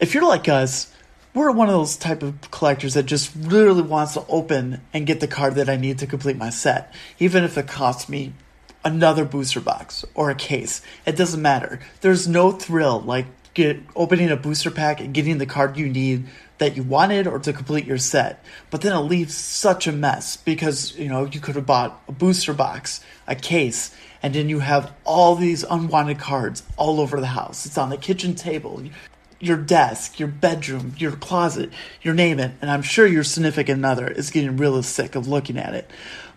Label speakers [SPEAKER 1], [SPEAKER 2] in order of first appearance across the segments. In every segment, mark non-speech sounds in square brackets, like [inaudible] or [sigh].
[SPEAKER 1] if you're like us, we're one of those type of collectors that just literally wants to open and get the card that I need to complete my set, even if it costs me another booster box or a case. It doesn't matter. There's no thrill like get opening a booster pack and getting the card you need that you wanted or to complete your set. But then it leaves such a mess because, you know, you could have bought a booster box, a case, and then you have all these unwanted cards all over the house. It's on the kitchen table, your desk, your bedroom, your closet, your name it. And I'm sure your significant other is getting really sick of looking at it.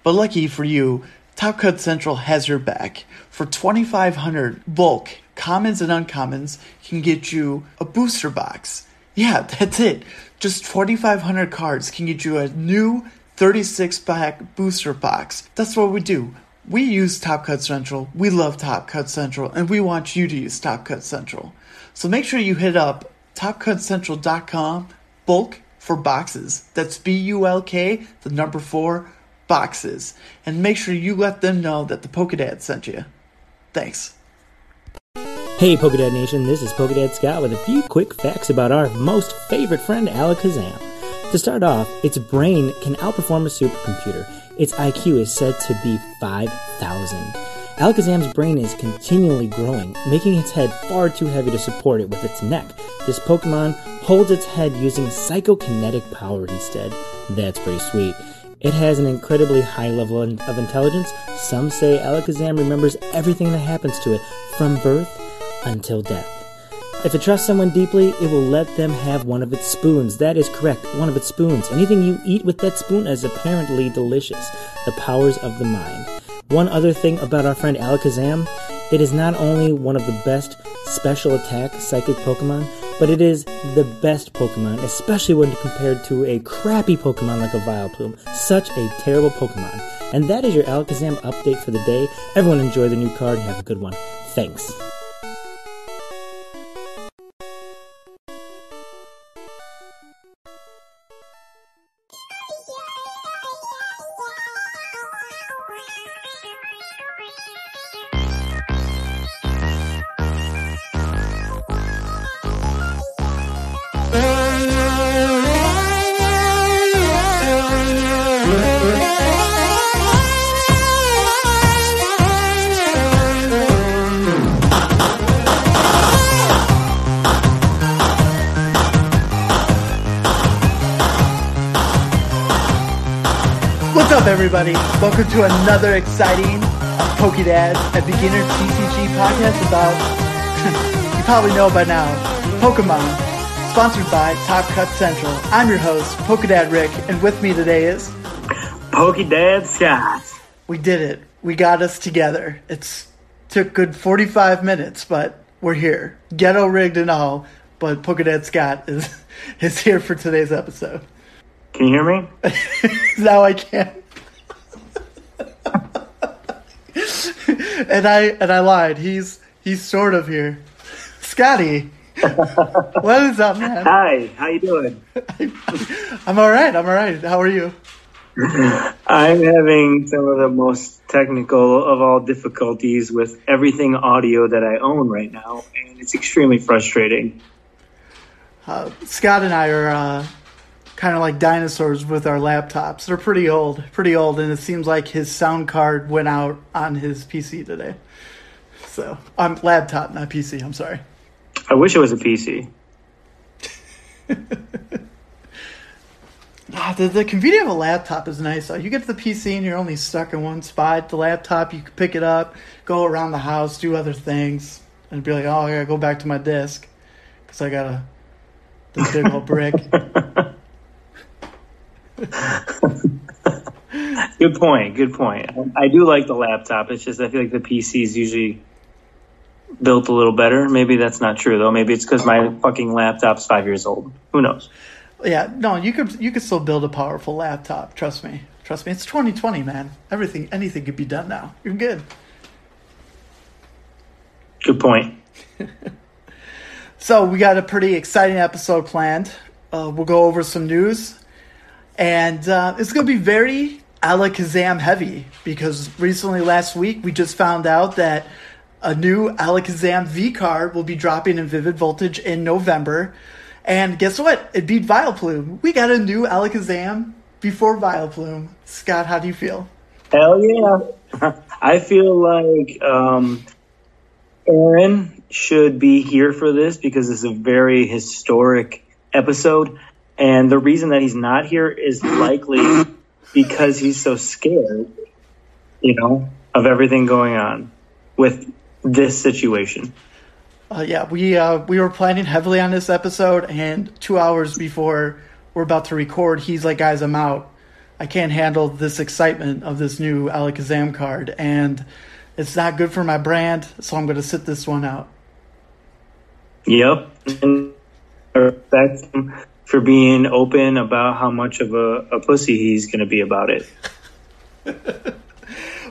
[SPEAKER 1] But lucky for you, Top Cut Central has your back. For 2500 bulk, commons and uncommons can get you a booster box. Yeah, [laughs] that's it. Just 2500 cards can get you a new 36 pack booster box. That's what we do. We use Top Cut Central. We love Top Cut Central and we want you to use Top Cut Central. So make sure you hit up topcutcentral.com bulk for boxes. That's B U L K, the number 4 boxes. And make sure you let them know that the Pokedad sent you. Thanks.
[SPEAKER 2] Hey Pokedad Nation, this is Pokedad Scott with a few quick facts about our most favorite friend, Alakazam. To start off, its brain can outperform a supercomputer. Its IQ is said to be 5,000. Alakazam's brain is continually growing, making its head far too heavy to support it with its neck. This Pokemon holds its head using psychokinetic power instead. That's pretty sweet. It has an incredibly high level of intelligence. Some say Alakazam remembers everything that happens to it, from birth until death. If it trusts someone deeply, it will let them have one of its spoons. That is correct, one of its spoons. Anything you eat with that spoon is apparently delicious. The powers of the mind. One other thing about our friend Alakazam, it is not only one of the best special attack psychic Pokemon, but it is the best Pokemon, especially when compared to a crappy Pokemon like a Vileplume. Such a terrible Pokemon. And that is your Alakazam update for the day. Everyone enjoy the new card and have a good one. Thanks.
[SPEAKER 1] Up, everybody? Welcome to another exciting Pokedad, a beginner TCG podcast about, [laughs] you probably know by now, Pokemon, sponsored by Top Cut Central. I'm your host, Pokedad Rick, and with me today is,
[SPEAKER 3] Pokedad Scott.
[SPEAKER 1] we did it. We got us together. It's took good 45 minutes, but we're here. Ghetto rigged and all, but Pokedad Scott is, [laughs] is here for today's episode.
[SPEAKER 3] Can you hear me? [laughs]
[SPEAKER 1] now I can. And I and I lied. He's he's sort of here. Scotty, [laughs] what is up, man?
[SPEAKER 3] Hi, how you doing? [laughs]
[SPEAKER 1] I'm all right. I'm all right. How are you? [laughs]
[SPEAKER 3] I'm having some of the most technical of all difficulties with everything audio that I own right now, and it's extremely frustrating.
[SPEAKER 1] Uh, Scott and I are uh, kind of like dinosaurs with our laptops. They're pretty old, pretty old, and it seems like his sound card went out on his PC today. So, on laptop, not PC. I'm sorry.
[SPEAKER 3] I wish it was a PC. [laughs]
[SPEAKER 1] Ah, the, the convenience of a laptop is nice. though. You get to the PC and you're only stuck in one spot. The laptop, you can pick it up, go around the house, do other things, and be like, oh, I gotta go back to my desk because I got a the big old brick. [laughs] [laughs]
[SPEAKER 3] Good point. Good point. I do like the laptop. It's just I feel like the PC is usually built a little better. Maybe that's not true though. Maybe it's because my fucking laptop's five years old. Who knows?
[SPEAKER 1] yeah, no, you could you could still build a powerful laptop. Trust me, trust me. It's 2020, man. Everything, anything could be done now. You're good.
[SPEAKER 3] Good point. [laughs]
[SPEAKER 1] So we got a pretty exciting episode planned. Uh, we'll go over some news, and uh, it's going to be very Alakazam heavy because recently, last week, we just found out that a new Alakazam V card will be dropping in Vivid Voltage in November, And guess what? It beat Vileplume. We got a new Alakazam before Vileplume. Scott, how do you feel?
[SPEAKER 2] Hell yeah. [laughs] I feel like um, Aaron should be here for this because it's a very historic episode. And the reason that he's not here is likely because he's so scared, you know, of everything going on with this situation.
[SPEAKER 1] Uh, yeah, we uh, we were planning heavily on this episode, and two hours before we're about to record, he's like, "Guys, I'm out. I can't handle this excitement of this new Alakazam card, and it's not good for my brand, so I'm going to sit this one out."
[SPEAKER 2] Yep, and him for being open about how much of a, a pussy he's going to be about it. [laughs]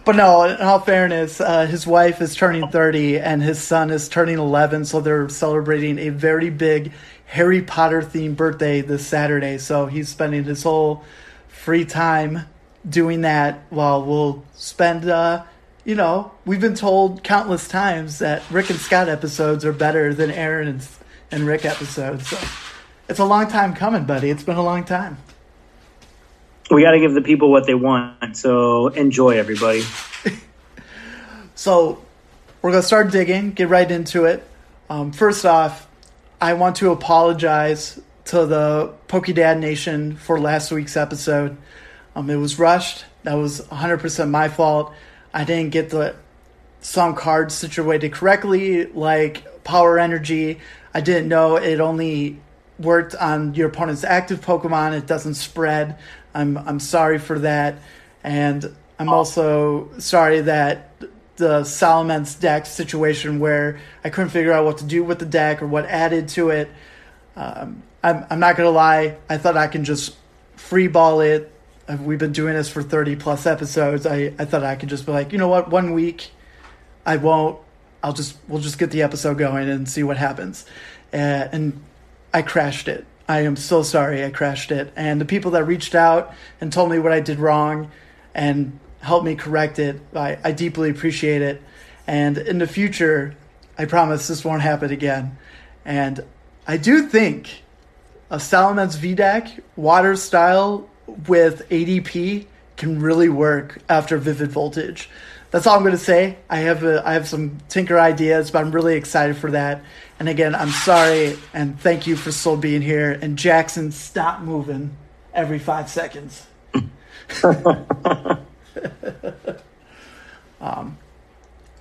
[SPEAKER 1] But no, in all fairness, uh, his wife is turning 30 and his son is turning 11, so they're celebrating a very big Harry Potter themed birthday this Saturday. So he's spending his whole free time doing that while we'll spend, uh, you know, we've been told countless times that Rick and Scott episodes are better than Aaron and, and Rick episodes. So it's a long time coming, buddy. It's been a long time
[SPEAKER 2] we got to give the people what they want. So enjoy, everybody. [laughs]
[SPEAKER 1] so we're gonna start digging. Get right into it. Um, first off, I want to apologize to the Pokedad Nation for last week's episode. Um, it was rushed. That was 100% my fault. I didn't get the some cards situated correctly, like Power Energy. I didn't know it only worked on your opponent's active Pokemon. It doesn't spread. I'm I'm sorry for that, and I'm also sorry that the Salamence deck situation where I couldn't figure out what to do with the deck or what added to it. Um, I'm I'm not gonna lie. I thought I can just free ball it. Uh, we've been doing this for 30 plus episodes. I, I thought I could just be like, you know what, one week, I won't. I'll just we'll just get the episode going and see what happens. Uh, and I crashed it. I am so sorry I crashed it. And the people that reached out and told me what I did wrong and helped me correct it, I, I deeply appreciate it. And in the future, I promise this won't happen again. And I do think a Salamence VDAC water style with ADP can really work after Vivid Voltage. That's all I'm going to say. I have a, I have some tinker ideas, but I'm really excited for that. And again, I'm sorry and thank you for still being here. And Jackson, stop moving every five seconds. [laughs] um,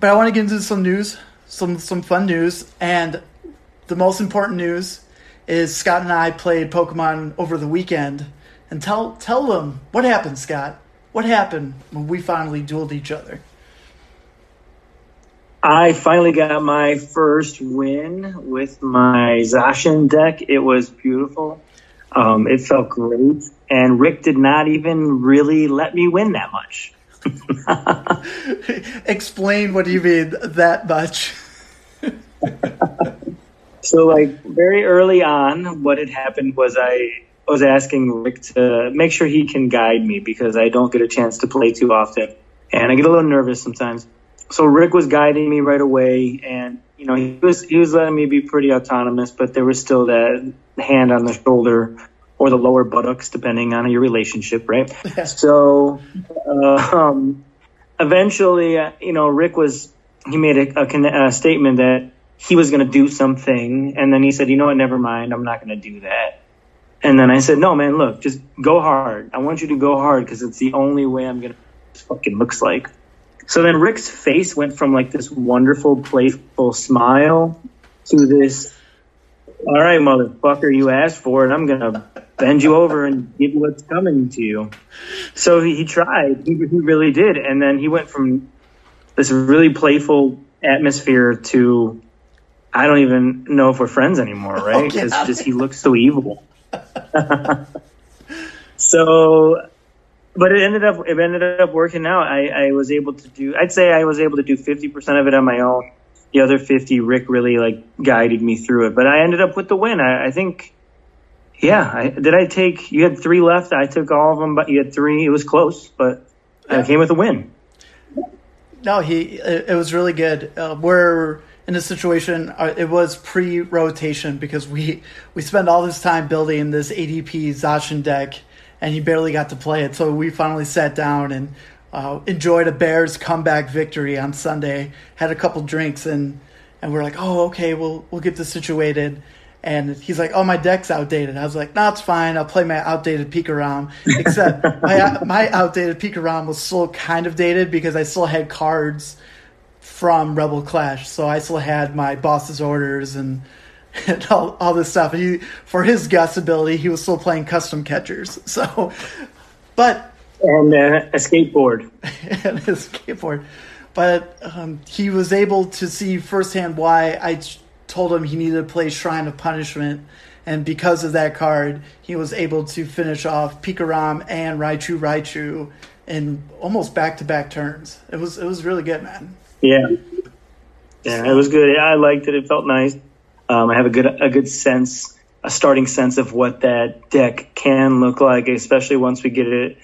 [SPEAKER 1] but I want to get into some news, some some fun news, and the most important news is Scott and I played Pokemon over the weekend. And tell tell them what happened, Scott. What happened when we finally dueled each other?
[SPEAKER 2] I finally got my first win with my Zacian deck. It was beautiful. Um, it felt great. And Rick did not even really let me win that much. [laughs]
[SPEAKER 1] Explain what you mean that much. [laughs]
[SPEAKER 2] so, like, very early on, what had happened was I was asking Rick to make sure he can guide me because I don't get a chance to play too often. And I get a little nervous sometimes so Rick was guiding me right away, and you know he was he was letting me be pretty autonomous, but there was still that hand on the shoulder or the lower buttocks, depending on your relationship, right? [laughs] so uh, um, eventually, uh, you know, Rick was he made a, a, a statement that he was going to do something, and then he said, "You know what? Never mind. I'm not going to do that." And then I said, "No, man. Look, just go hard. I want you to go hard because it's the only way I'm going to." Fucking looks like. So then Rick's face went from like this wonderful, playful smile to this, all right, motherfucker, you asked for it. I'm going to bend you over and give you what's coming to you. So he, he tried. He, he really did. And then he went from this really playful atmosphere to, I don't even know if we're friends anymore, right? Because [laughs] oh, just he looks so evil. [laughs] so but it ended up it ended up working out. I, I was able to do. I'd say I was able to do fifty percent of it on my own. The other fifty, Rick really like guided me through it. But I ended up with the win. I, I think. Yeah, I, did I take? You had three left. I took all of them, but you had three. It was close, but I came with a win.
[SPEAKER 1] No, he. It, it was really good. Uh, we're in a situation. Uh, it was pre-rotation because we we spend all this time building this ADP Zacian deck, and he barely got to play it. So we finally sat down and uh, enjoyed a Bears comeback victory on Sunday. Had a couple drinks and and we're like, oh okay, we'll we'll get this situated. And he's like, "Oh, my deck's outdated." I was like, "No, it's fine. I'll play my outdated Pikarom." Except [laughs] my my outdated Pikarom was still kind of dated because I still had cards from Rebel Clash, so I still had my boss's orders and, [laughs] and all, all this stuff. And he, for his guess ability, he was still playing custom catchers. [laughs] So, but
[SPEAKER 2] and uh, a skateboard [laughs]
[SPEAKER 1] and a skateboard, but um, he was able to see firsthand why I told him he needed to play Shrine of Punishment. And because of that card, he was able to finish off Pikarom and Raichu Raichu in almost back to back turns. It was it was really good, man.
[SPEAKER 2] Yeah, yeah, it was good. I liked it. It felt nice. Um, I have a good a good sense, a starting sense of what that deck can look like, especially once we get it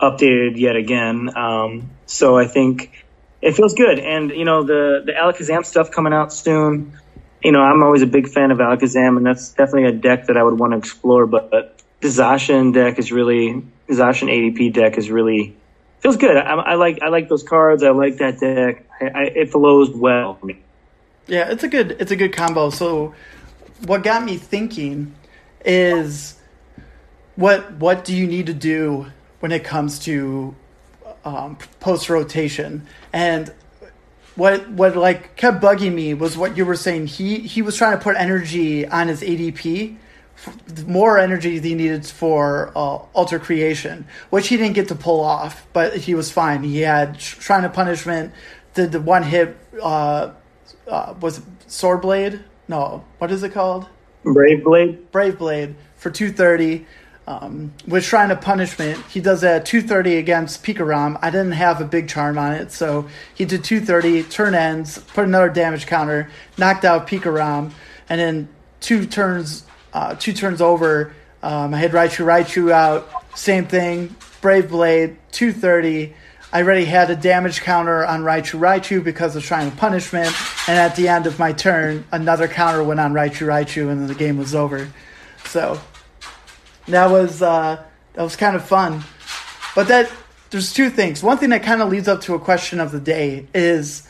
[SPEAKER 2] updated yet again. Um, so I think it feels good. And you know the the Alakazam stuff coming out soon. You know I'm always a big fan of Alakazam, and that's definitely a deck that I would want to explore. But, but the Zacian deck is really Zacian ADP deck is really feels good. I, I, like I like those cards. I like that deck. I, I, it flows well for me.
[SPEAKER 1] Yeah, it's a good it's a good combo. So, what got me thinking is what what do you need to do when it comes to um, post rotation and what what like kept bugging me was what you were saying. He he was trying to put energy on his ADP more energy than he needed for uh, alter creation, which he didn't get to pull off, but he was fine. He had Shrine of Punishment, did the one hit, uh, uh, was it Sword Blade? No, what is it called?
[SPEAKER 2] Brave Blade.
[SPEAKER 1] Brave Blade for 230. Um, with Shrine of Punishment, he does a 230 against Pikarom. I didn't have a big charm on it, so he did 230, turn ends, put another damage counter, knocked out Pikarom, and then two turns uh, two turns over, um, I had Raichu Raichu out. Same thing. Brave Blade, 230. I already had a damage counter on Raichu Raichu because of Shrine of Punishment. And at the end of my turn, another counter went on Raichu Raichu and the game was over. So that was uh, that was kind of fun. But that there's two things. One thing that kind of leads up to a question of the day is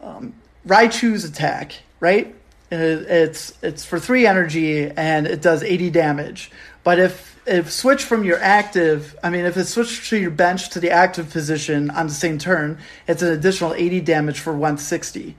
[SPEAKER 1] um, Raichu's attack, right? It's it's for three energy and it does 80 damage. But if if switch from your active, I mean, if it switched to your bench to the active position on the same turn, it's an additional 80 damage for 160.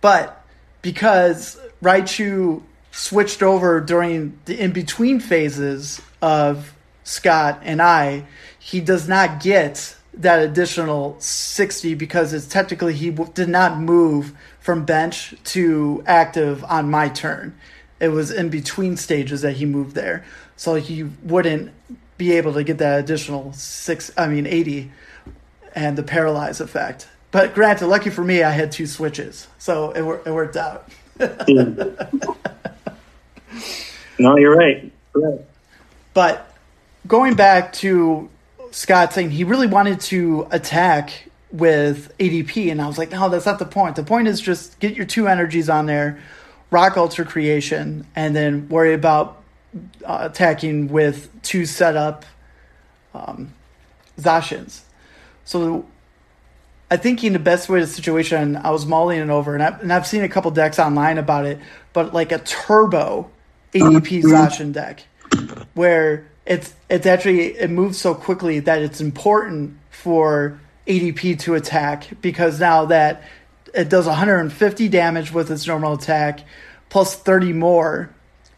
[SPEAKER 1] But because Raichu switched over during the in between phases of Scott and I, he does not get that additional 60 because it's technically he did not move from bench to active on my turn. It was in between stages that he moved there. So he wouldn't be able to get that additional six, I mean, 80 and the paralyze effect. But granted, lucky for me, I had two switches. So it, it worked out. Mm. [laughs]
[SPEAKER 2] no, you're right. right.
[SPEAKER 1] But going back to Scott saying he really wanted to attack with ADP, and I was like, no, that's not the point. The point is just get your two energies on there, rock alter creation, and then worry about uh, attacking with two setup um, Zacians. So I think in the best way to the situation, I was mulling it over, and, I, and I've seen a couple decks online about it, but like a turbo ADP Zacian deck, where it's it's actually it moves so quickly that it's important for ADP to attack because now that it does 150 damage with its normal attack plus 30 more.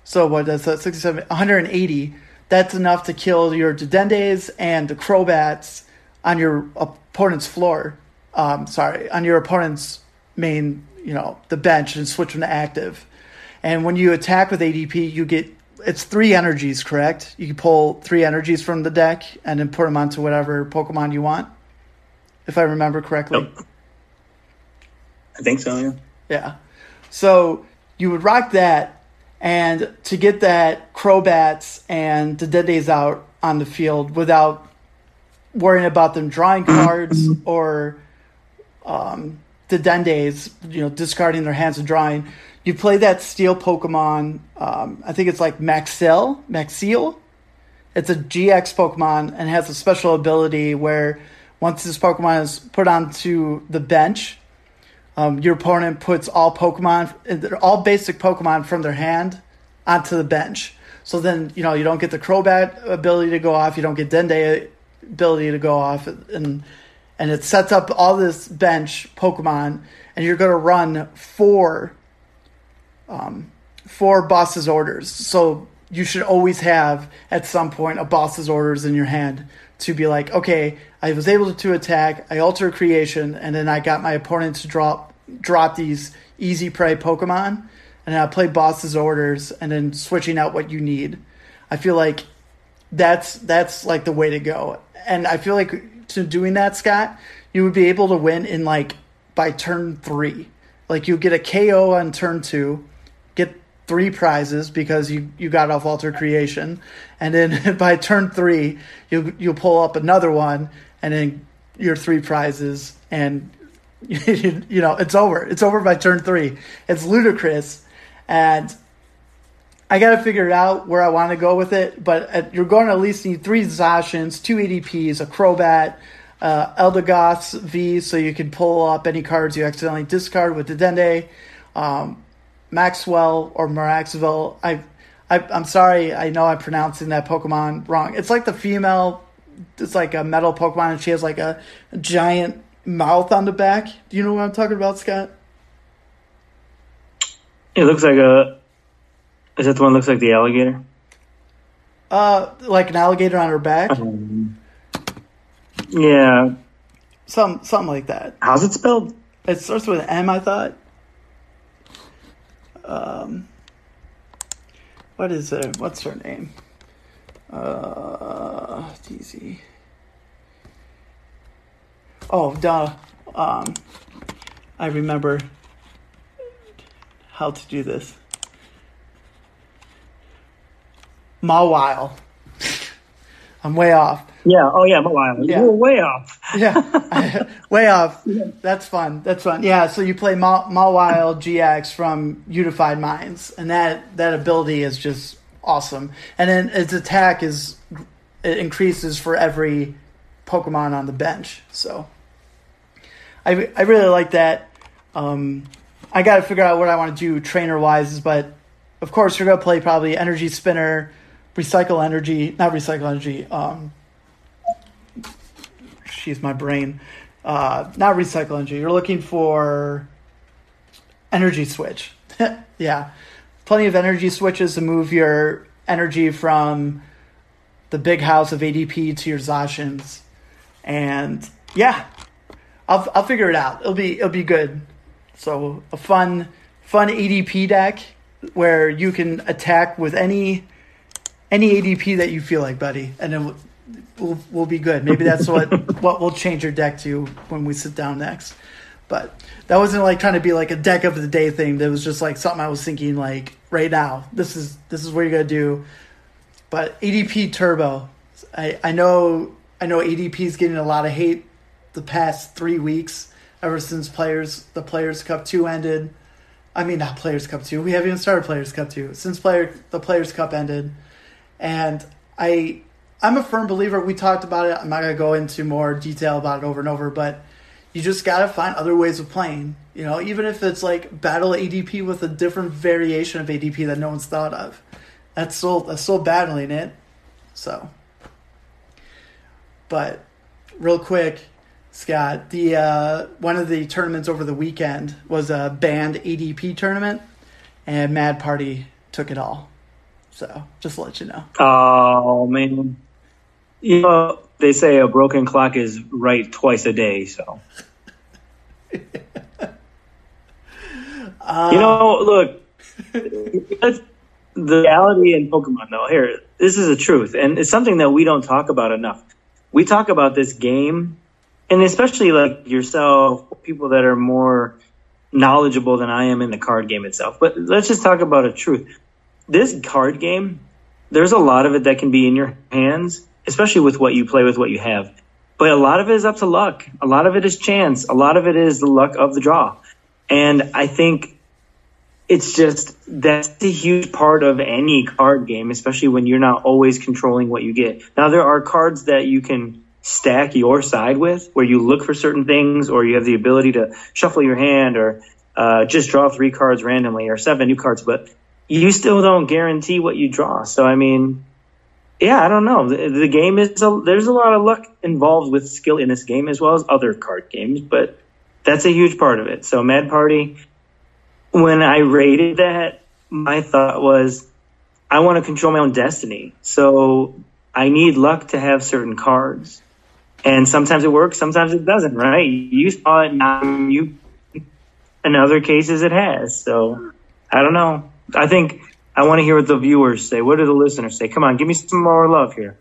[SPEAKER 1] So what does that 67 180 that's enough to kill your Dedennes and the Crobats on your opponent's floor. Um, sorry, on your opponent's main, you know, the bench and switch them to active. And when you attack with ADP, you get it's three energies, correct? You can pull three energies from the deck and then put them onto whatever Pokemon you want if I remember correctly.
[SPEAKER 2] I think so, yeah.
[SPEAKER 1] Yeah. So you would rock that, and to get that Crobats and the Dedennes out on the field without worrying about them drawing cards [clears throat] or um, the Dendays, you know, discarding their hands and drawing. You play that steel Pokemon. Um, I think it's like Maxil, Maxil. It's a GX Pokemon and has a special ability where once this Pokemon is put onto the bench, um, your opponent puts all Pokemon, all basic Pokemon from their hand onto the bench. So then, you know, you don't get the Crobat ability to go off, you don't get Dende ability to go off, and and it sets up all this bench Pokemon, and you're going to run four, um, four boss's orders. So you should always have at some point a boss's orders in your hand to be like, okay, I was able to attack, I alter creation, and then I got my opponent to drop drop these easy prey Pokemon, and I play boss's orders, and then switching out what you need. I feel like that's that's like the way to go, and I feel like to doing that, Scott, you would be able to win in like by turn three. Like you get a KO on turn two, three prizes because you, you got off alter creation, and then [laughs] by turn three you you'll pull up another one, and then your three prizes, and you, [laughs] you know it's over. It's over by turn three. It's ludicrous, and I got to figure it out where I want to go with it. But at, you're going to at least need three Zacians, two ADPs, a Crobat, uh, V, so you can pull up any cards you accidentally discard with the Dende, um, Maxwell or Maraxville. I, I, I'm sorry, I know I'm pronouncing that Pokemon wrong. It's like the female, it's like a metal Pokemon, and she has like a, giant mouth on the back. Do you know what I'm talking about, Scott?
[SPEAKER 2] It looks like a. Is that the one that looks like the alligator?
[SPEAKER 1] Uh, like an alligator on her back.
[SPEAKER 2] Um, yeah.
[SPEAKER 1] Some something like that.
[SPEAKER 2] How's it spelled?
[SPEAKER 1] It starts with an M, I thought. Um, what is it? What's her name? Uh, DZ. Oh, duh. Um, I remember how to do this. Mawile. I'm way off.
[SPEAKER 2] Yeah. Oh, yeah. Mawile.
[SPEAKER 1] Yeah.
[SPEAKER 2] You were way off.
[SPEAKER 1] Yeah, [laughs] way off. [laughs] That's fun. That's fun. Yeah, so you play Ma- Mawile GX from Unified Minds, and that that ability is just awesome. And then its attack is it increases for every Pokemon on the bench. So I I really like that. Um, I got to figure out what I want to do trainer wise, but of course you're gonna play probably Energy Spinner, Recycle Energy, not Recycle Energy. Um, she's my brain. Uh, not recycle energy. You're looking for energy switch. [laughs] yeah, plenty of energy switches to move your energy from the big house of ADP to your Zacians, and yeah, I'll I'll figure it out. It'll be it'll be good. So a fun fun ADP deck where you can attack with any any ADP that you feel like, buddy, and then we'll, we'll, be good. Maybe that's what [laughs] what we'll change your deck to when we sit down next. But that wasn't like trying to be like a deck of the day thing. That was just like something I was thinking like right now. This is this is what you're gonna do. But ADP Turbo, I I know I know ADP is getting a lot of hate the past three weeks ever since players the Players Cup two ended. I mean not Players Cup two. We haven't even started Players Cup two since player the Players Cup ended, and I I'm a firm believer. We talked about it. I'm not gonna go into more detail about it over and over, but you just gotta find other ways of playing. You know, even if it's like battle ADP with a different variation of ADP that no one's thought of. That's still that's still battling it. So, but real quick, Scott, the uh, one of the tournaments over the weekend was a banned ADP tournament, and Mad Party took it all. So just to let you know.
[SPEAKER 2] Oh man. You know, they say a broken clock is right twice a day, so.
[SPEAKER 1] Uh, [laughs]
[SPEAKER 2] you know, look, that's the reality in Pokemon, though. Here, this is the truth, and it's something that we don't talk about enough. We talk about this game, and especially like yourself, people that are more knowledgeable than I am in the card game itself. But let's just talk about a truth. This card game, there's a lot of it that can be in your hands, especially with what you play with what you have. but a lot of it is up to luck. A lot of it is chance. A lot of it is the luck of the draw. And I think it's just that's a huge part of any card game, especially when you're not always controlling what you get. Now there are cards that you can stack your side with, where you look for certain things, or you have the ability to shuffle your hand, or uh, just draw three cards randomly, or seven new cards. But you still don't guarantee what you draw. So I mean, yeah, I don't know. The, the game is a, there's a lot of luck involved with skill in this game as well as other card games, but that's a huge part of it. So Mad Party when I rated that, my thought was, I want to control my own destiny. So I need luck to have certain cards. And sometimes it works, sometimes it doesn't, right? You saw it now, you, in other cases it has. So I don't know. I think I want to hear what the viewers say. What do the listeners say? Come on, give me some more love here.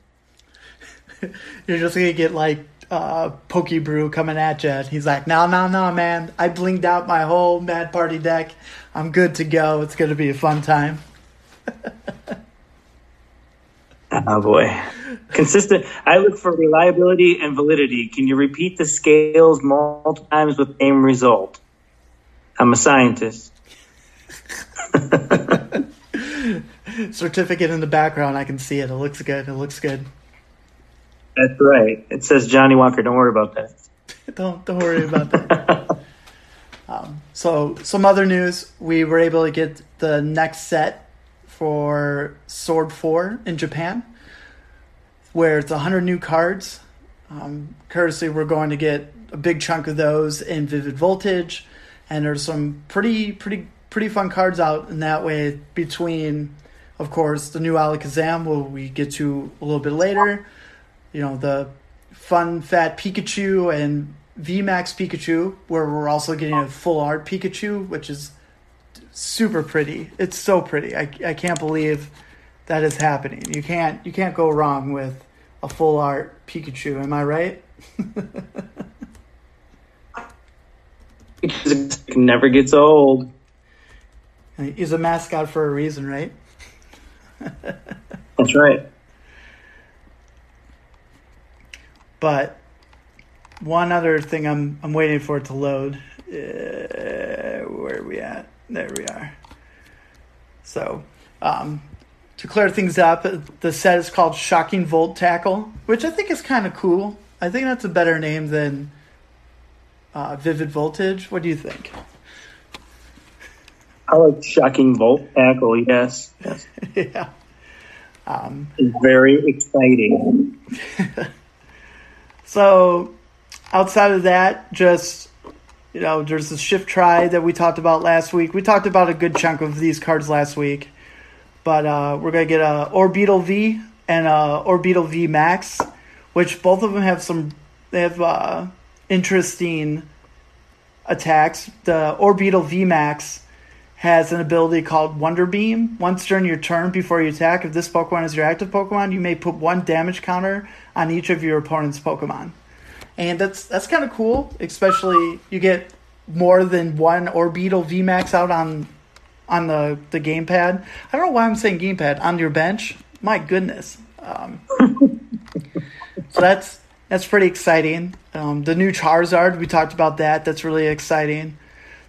[SPEAKER 2] [laughs]
[SPEAKER 1] You're just going to get like uh, Pokebrew coming at you. He's like, no, no, no, man. I blinged out my whole Mad Party deck. I'm good to go. It's going to be a fun time.
[SPEAKER 2] oh, [laughs] boy. Consistent. I look for reliability and validity. Can you repeat the scales multiple times with the same result? I'm a scientist. [laughs]
[SPEAKER 1] Certificate in the background. I can see it. It looks good. It looks good.
[SPEAKER 2] That's right. It says Johnnie Walker. Don't worry about that. [laughs]
[SPEAKER 1] don't don't worry about that. [laughs] um, so some other news: we were able to get the next set for Sword Four in Japan, where it's hundred new cards. Um, courtesy, we're going to get a big chunk of those in Vivid Voltage, and there's some pretty pretty pretty fun cards out in that way. Between, of course, the new Alakazam, will we get to a little bit later you know, the fun fat Pikachu and VMAX Pikachu, where we're also getting a full art Pikachu, which is super pretty. It's so pretty. I, I can't believe that is happening. You can't you can't go wrong with a full art Pikachu. Am I right? [laughs]
[SPEAKER 2] it never gets old.
[SPEAKER 1] He's a mascot for a reason, right?
[SPEAKER 2] That's right.
[SPEAKER 1] But one other thing I'm I'm waiting for it to load. Uh, where are we at? There we are. So, um, to clear things up, the set is called Shocking Volt Tackle, which I think is kind of cool. I think that's a better name than uh, Vivid Voltage. What do you think?
[SPEAKER 2] I like Shocking Volt Tackle. Yes. Yes. [laughs]
[SPEAKER 1] yeah. Um,
[SPEAKER 2] very exciting. [laughs]
[SPEAKER 1] So outside of that, just you know, there's the shift try that we talked about last week. We talked about a good chunk of these cards last week, but uh, we're gonna get a Orbeetle V and a Orbeetle V Max, which both of them have some they have uh, interesting attacks. The Orbeetle V Max has an ability called Wonder Beam. Once during your turn before you attack, if this Pokemon is your active Pokemon, you may put one damage counter on each of your opponent's Pokemon. And that's that's kind of cool, especially you get more than one Orbeetle VMAX out on on the, the gamepad. I don't know why I'm saying gamepad on your bench. My goodness. Um, [laughs] so that's that's pretty exciting. Um, the new Charizard, we talked about that. That's really exciting.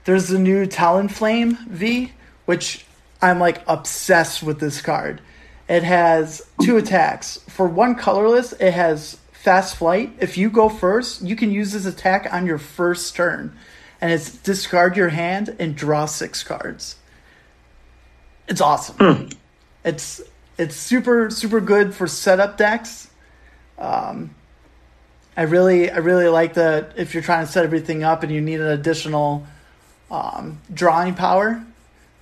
[SPEAKER 1] There's the new Talonflame V, which I'm like obsessed with this card. It has two attacks. For one colorless, it has fast flight. If you go first, you can use this attack on your first turn. And it's discard your hand and draw six cards. It's awesome. Mm. It's it's super super good for setup decks. Um, I really I really like the if you're trying to set everything up and you need an additional um, drawing power.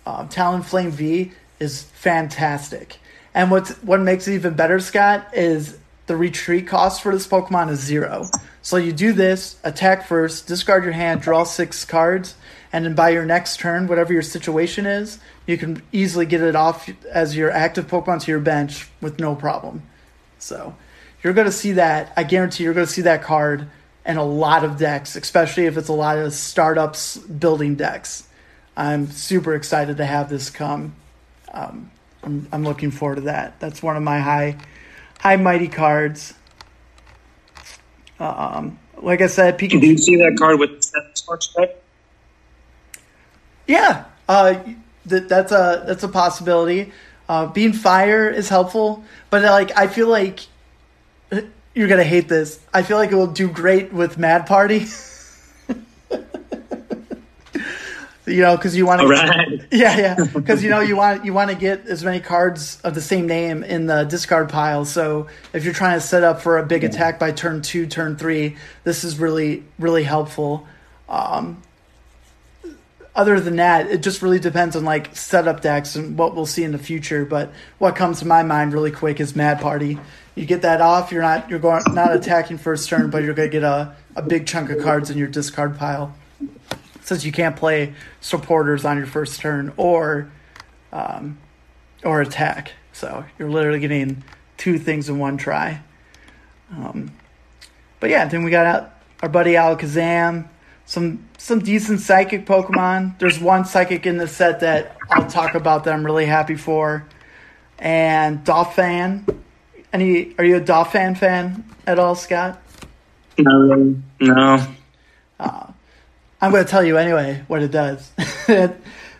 [SPEAKER 1] Uh, Talonflame V is fantastic. And what's what makes it even better, Scott, is the retreat cost for this Pokemon is zero. So you do this, attack first, discard your hand, draw six cards, and then by your next turn, whatever your situation is, you can easily get it off as your active Pokemon to your bench with no problem. So you're going to see that. I guarantee you're going to see that card in a lot of decks, especially if it's a lot of startups building decks. I'm super excited to have this come. Um, I'm, I'm looking forward to that. That's one of my high high mighty cards. Um, like I said, Pikachu.
[SPEAKER 2] Do you see that card with spark strike?
[SPEAKER 1] Yeah, uh, th- that's a that's a possibility. Uh, being fire is helpful, but like I feel like you're gonna hate this. I feel like it will do great with Mad Party. [laughs] you know, because you want to.
[SPEAKER 2] Right. [laughs]
[SPEAKER 1] Yeah, yeah. Because you know you want you want to get as many cards of the same name in the discard pile. So if you're trying to set up for a big attack by turn two, turn three, this is really really helpful. Um, other than that, it just really depends on like setup decks and what we'll see in the future. But what comes to my mind really quick is Mad Party. You get that off, you're not you're going not attacking first turn, but you're gonna get a, a big chunk of cards in your discard pile. Since you can't play supporters on your first turn or um, or attack. So you're literally getting two things in one try. Um, but yeah, then we got out our buddy Alakazam, some some decent psychic Pokemon. There's one psychic in the set that I'll talk about that I'm really happy for. And Donphan. Any are you a Donphan fan at all, Scott?
[SPEAKER 2] No, no.
[SPEAKER 1] I'm going to tell you anyway what it does. [laughs]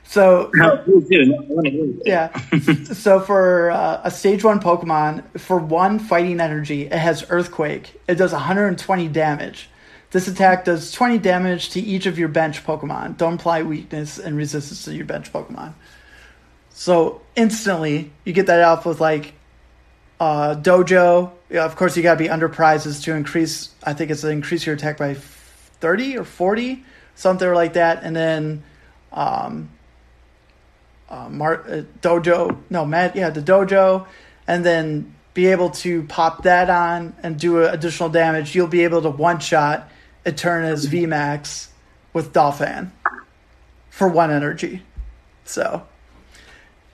[SPEAKER 1] so
[SPEAKER 2] No, please do. I wanna hear it.
[SPEAKER 1] yeah. [laughs] so for uh, a stage one Pokemon, for one fighting energy, it has Earthquake. It does 120 damage. This attack does 20 damage to each of your bench Pokemon. Don't apply weakness and resistance to your bench Pokemon. So instantly, you get that out with like uh, Dojo. Yeah, of course, you got to be under prizes to increase. I think it's to increase your attack by 30 or 40, something like that. And then um, uh, Mar- uh, dojo no matt yeah the dojo and then be able to pop that on and do additional damage you'll be able to one shot eternatus vmax with donphan for one energy so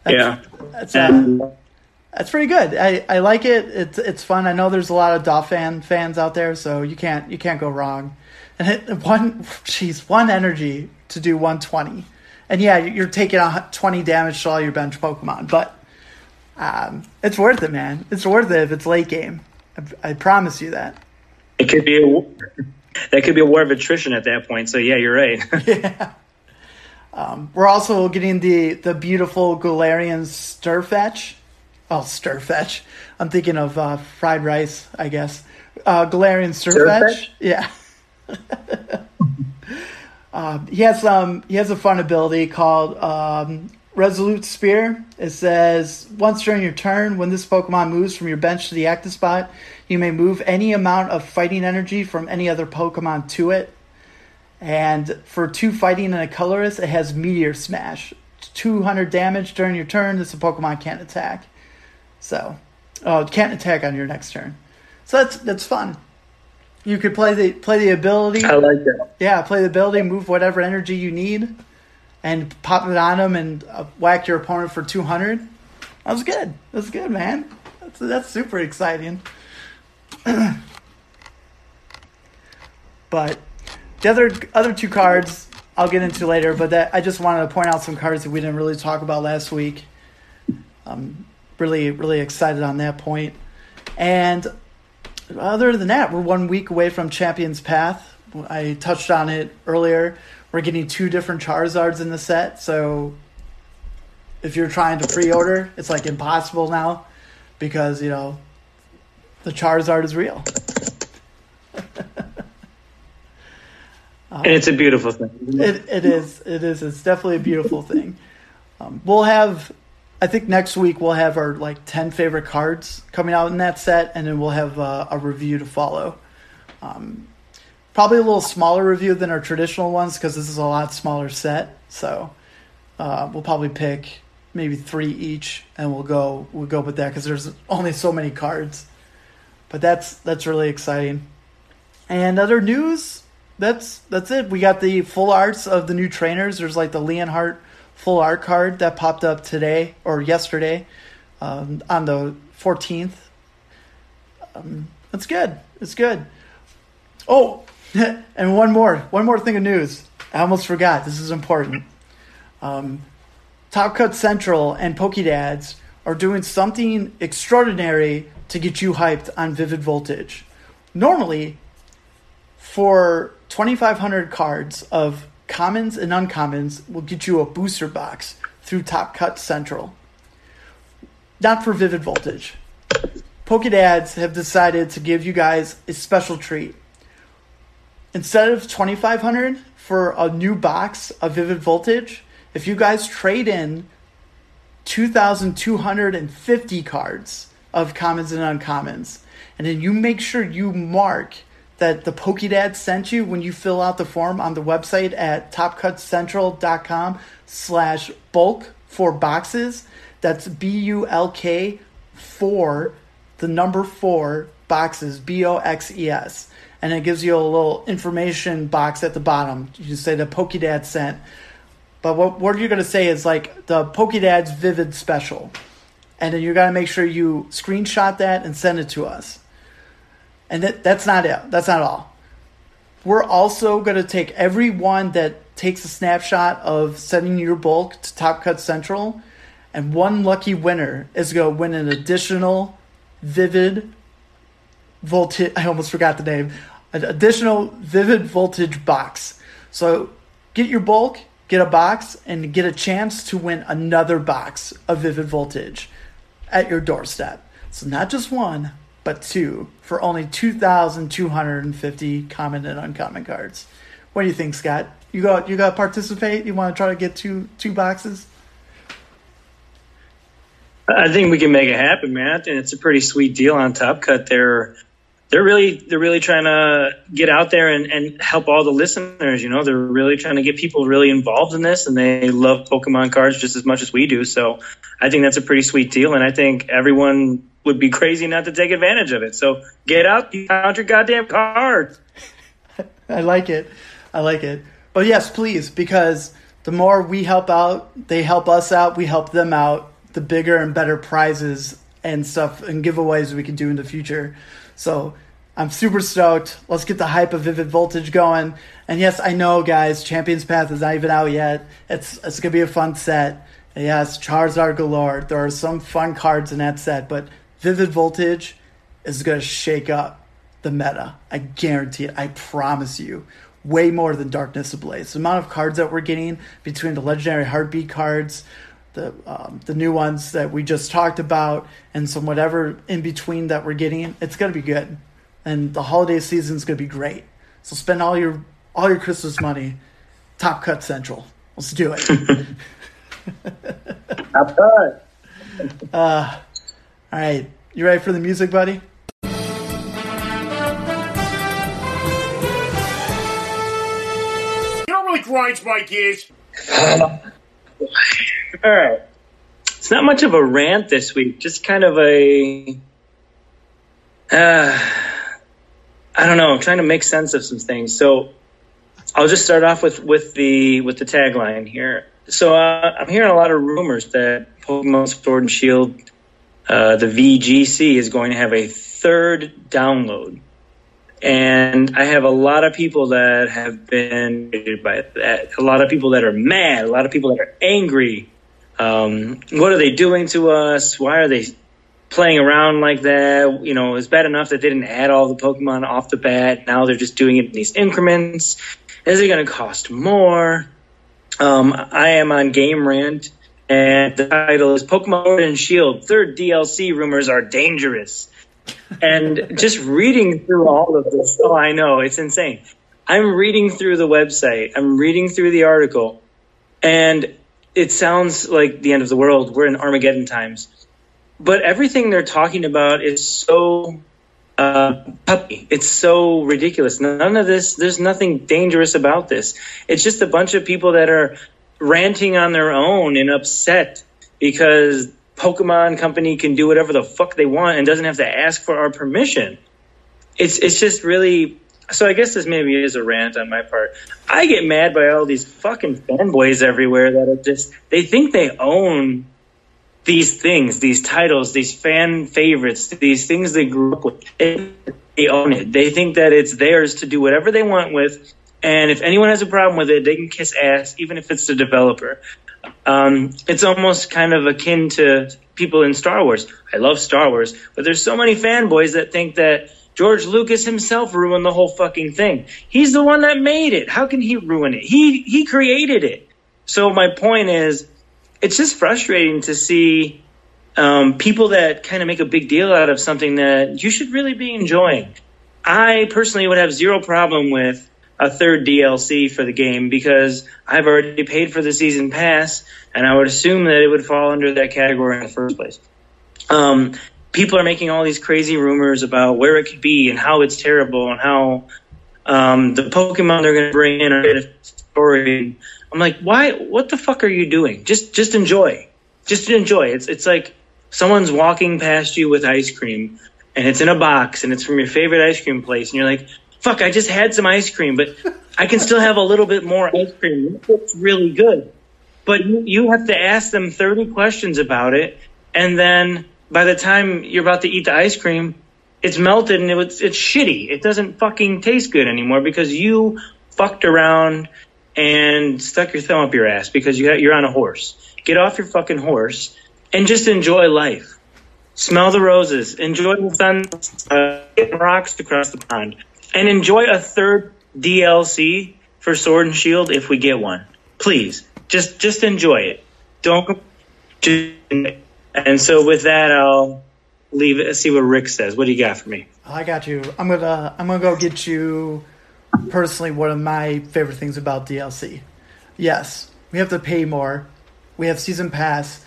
[SPEAKER 2] Yeah.
[SPEAKER 1] that's uh,
[SPEAKER 2] And
[SPEAKER 1] that's pretty good. I i like it. It's it's fun. I know there's a lot of donphan fans out there so you can't you can't go wrong. [laughs] And it, one jeez one energy to do 120 and yeah you're taking a 20 damage to all your bench pokemon but um, it's worth it man. It's worth it if it's late game. I, I promise you that.
[SPEAKER 2] It could be a [laughs] that could be a war of attrition at that point. So yeah, you're right. [laughs] Yeah.
[SPEAKER 1] We're also getting the the beautiful galarian stirfetch oh stirfetch i'm thinking of uh, fried rice i guess uh, galarian stirfetch
[SPEAKER 2] Stirfetch?
[SPEAKER 1] yeah [laughs] Um, he has um he has a fun ability called um, Resolute Spear. It says once during your turn, when this Pokemon moves from your bench to the active spot, you may move any amount of fighting energy from any other Pokemon to it. And for two fighting and a colorless, it has Meteor Smash. 200 damage during your turn. This Pokemon can't attack. So, oh, it can't attack on your next turn. So that's that's fun. You could play the play the ability.
[SPEAKER 2] I like that.
[SPEAKER 1] Yeah, play the ability, move whatever energy you need, and pop it on them and uh, whack your opponent for 200. That was good. That was good, man. That's, that's super exciting. [clears throat] but the other other two cards I'll get into later, but that I just wanted to point out some cards that we didn't really talk about last week. I'm really really excited on that point. And other than that, we're one week away from Champions Path. I touched on it earlier. We're getting two different Charizards in the set, so if you're trying to pre-order, it's like impossible now because you know the Charizard is real.
[SPEAKER 2] And it's a beautiful thing. It,
[SPEAKER 1] it is. It is. It's definitely a beautiful thing. Um, we'll have, I think next week we'll have our like ten favorite cards coming out in that set, and then we'll have uh, a review to follow. Um, probably a little smaller review than our traditional ones because this is a lot smaller set. So uh, we'll probably pick maybe three each, and we'll go we'll go with that because there's only so many cards. But that's that's really exciting. And other news, that's that's it. We got the full arts of the new trainers. There's like the Leonhardt full art card that popped up today or yesterday um, on the 14th. Um, that's good. It's good. Oh, [laughs] and one more, one more thing of news. I almost forgot. This is important. Um, Top Cut Central and Pokedads are doing something extraordinary to get you hyped on Vivid Voltage. Normally, for 2,500 cards of commons and uncommons, we'll get you a booster box through Top Cut Central. Not for Vivid Voltage. Pokedads have decided to give you guys a special treat. Instead of 2,500 for a new box of Vivid Voltage, if you guys trade in 2,250 cards of commons and uncommons, and then you make sure you mark that the Pokedad sent you when you fill out the form on the website at topcutcentral.com slash bulk for boxes. That's B-U-L-K for the number four boxes, B-O-X-E-S. And it gives you a little information box at the bottom. You say the Pokedad sent. But what, what you're going to say is like the Pokedad's Vivid Special. And then you got to make sure you screenshot that and send it to us. And that, that's not it. That's not all. We're also going to take everyone that takes a snapshot of sending your bulk to Top Cut Central, and one lucky winner is going to win an additional Vivid Voltage. I almost forgot the name. An additional Vivid Voltage box. So get your bulk, get a box, and get a chance to win another box of Vivid Voltage at your doorstep. So not just one, but two for only 2,250 common and uncommon cards. What do you think, Scott? You got you got to participate? You want to try to get two two boxes?
[SPEAKER 2] I think we can make it happen, man. And it's a pretty sweet deal on Top Cut. They're they're really they're really trying to get out there and, and help all the listeners. You know, they're really trying to get people really involved in this, and they love Pokemon cards just as much as we do. So I think that's a pretty sweet deal, and I think everyone would be crazy not to take advantage of it. So get out, you count your goddamn cards. [laughs]
[SPEAKER 1] I like it. I like it. But yes, please, because the more we help out, they help us out, we help them out, the bigger and better prizes and stuff and giveaways we can do in the future. So I'm super stoked. Let's get the hype of Vivid Voltage going. And yes, I know, guys, Champions Path is not even out yet. It's it's gonna be a fun set. And yes, Charizard galore. There are some fun cards in that set, but Vivid Voltage is gonna shake up the meta. I guarantee it. I promise you. Way more than Darkness Ablaze. The amount of cards that we're getting between the legendary heartbeat cards, the um, the new ones that we just talked about, and some whatever in between that we're getting, it's gonna be good. And the holiday season is gonna be great. So spend all your all your Christmas money, Top Cut Central. Let's do it. [laughs]
[SPEAKER 2] Top Cut. [laughs]
[SPEAKER 1] Uh, all right, you ready for the music, buddy?
[SPEAKER 4] You know what really grinds my gears? [laughs]
[SPEAKER 2] All right. It's not much of a rant this week, just kind of a. Uh, I don't know. I'm trying to make sense of some things. So I'll just start off with, with the with the tagline here. So uh, I'm hearing a lot of rumors that Pokemon Sword and Shield, uh, the VGC, is going to have a third download. And I have a lot of people that have been by that. A lot of people that are mad. A lot of people that are angry. Um, what are they doing to us? Why are they playing around like that? You know, it's bad enough that they didn't add all the Pokemon off the bat. Now they're just doing it in these increments. Is it going to cost more? Um, I am on Game Rant, and the title is Pokemon Sword and Shield. Third DLC rumors are dangerous and [laughs] just reading through all of this, oh, I know, it's insane. I'm reading through the website, I'm reading through the article, and it sounds like the end of the world. We're in Armageddon times. But everything they're talking about is so uh, puppy. It's so ridiculous. None of this, there's nothing dangerous about this. It's just a bunch of people that are ranting on their own and upset because Pokemon Company can do whatever the fuck they want and doesn't have to ask for our permission. It's it's just really so I guess this maybe is a rant on my part. I get mad by all these fucking fanboys everywhere that are just they think they own these things, these titles, these fan favorites, these things they grew up with. They own it. They think that it's theirs to do whatever they want with. And if anyone has a problem with it, they can kiss ass, even if it's the developer. Um, it's almost kind of akin to people in Star Wars. I love Star Wars, but there's so many fanboys that think that George Lucas himself ruined the whole fucking thing. He's the one that made it. How can he ruin it? He he created it. So my point is, it's just frustrating to see um, people that kind of make a big deal out of something that you should really be enjoying. I personally would have zero problem with a third DLC for the game because I've already paid for the season pass, and I would assume that it would fall under that category in the first place. Um, people are making all these crazy rumors about where it could be and how it's terrible and how um, the Pokemon they're going to bring in are going to story. I'm like, why? What the fuck are you doing? Just just enjoy. Just enjoy. It's it's like someone's walking past you with ice cream and it's in a box and it's from your favorite ice cream place and you're like, fuck, I just had some ice cream, but I can still have a little bit more ice cream. It's really good. But you, have to ask them 30 questions about it. And then by the time you're about to eat the ice cream, it's melted and it was, it's shitty. It doesn't fucking taste good anymore because you fucked around and stuck your thumb up your ass because you, you're on a horse. Get off your fucking horse and just enjoy life. Smell the roses, enjoy the sun, uh, rocks across the pond, and enjoy a third DLC for Sword and Shield if we get one. Please, just just enjoy it. Don't. And so with that, I'll leave it. See what Rick says. What do you got for me?
[SPEAKER 1] I got you. I'm gonna I'm gonna go get you personally one of my favorite things about DLC. Yes, we have to pay more. We have season pass.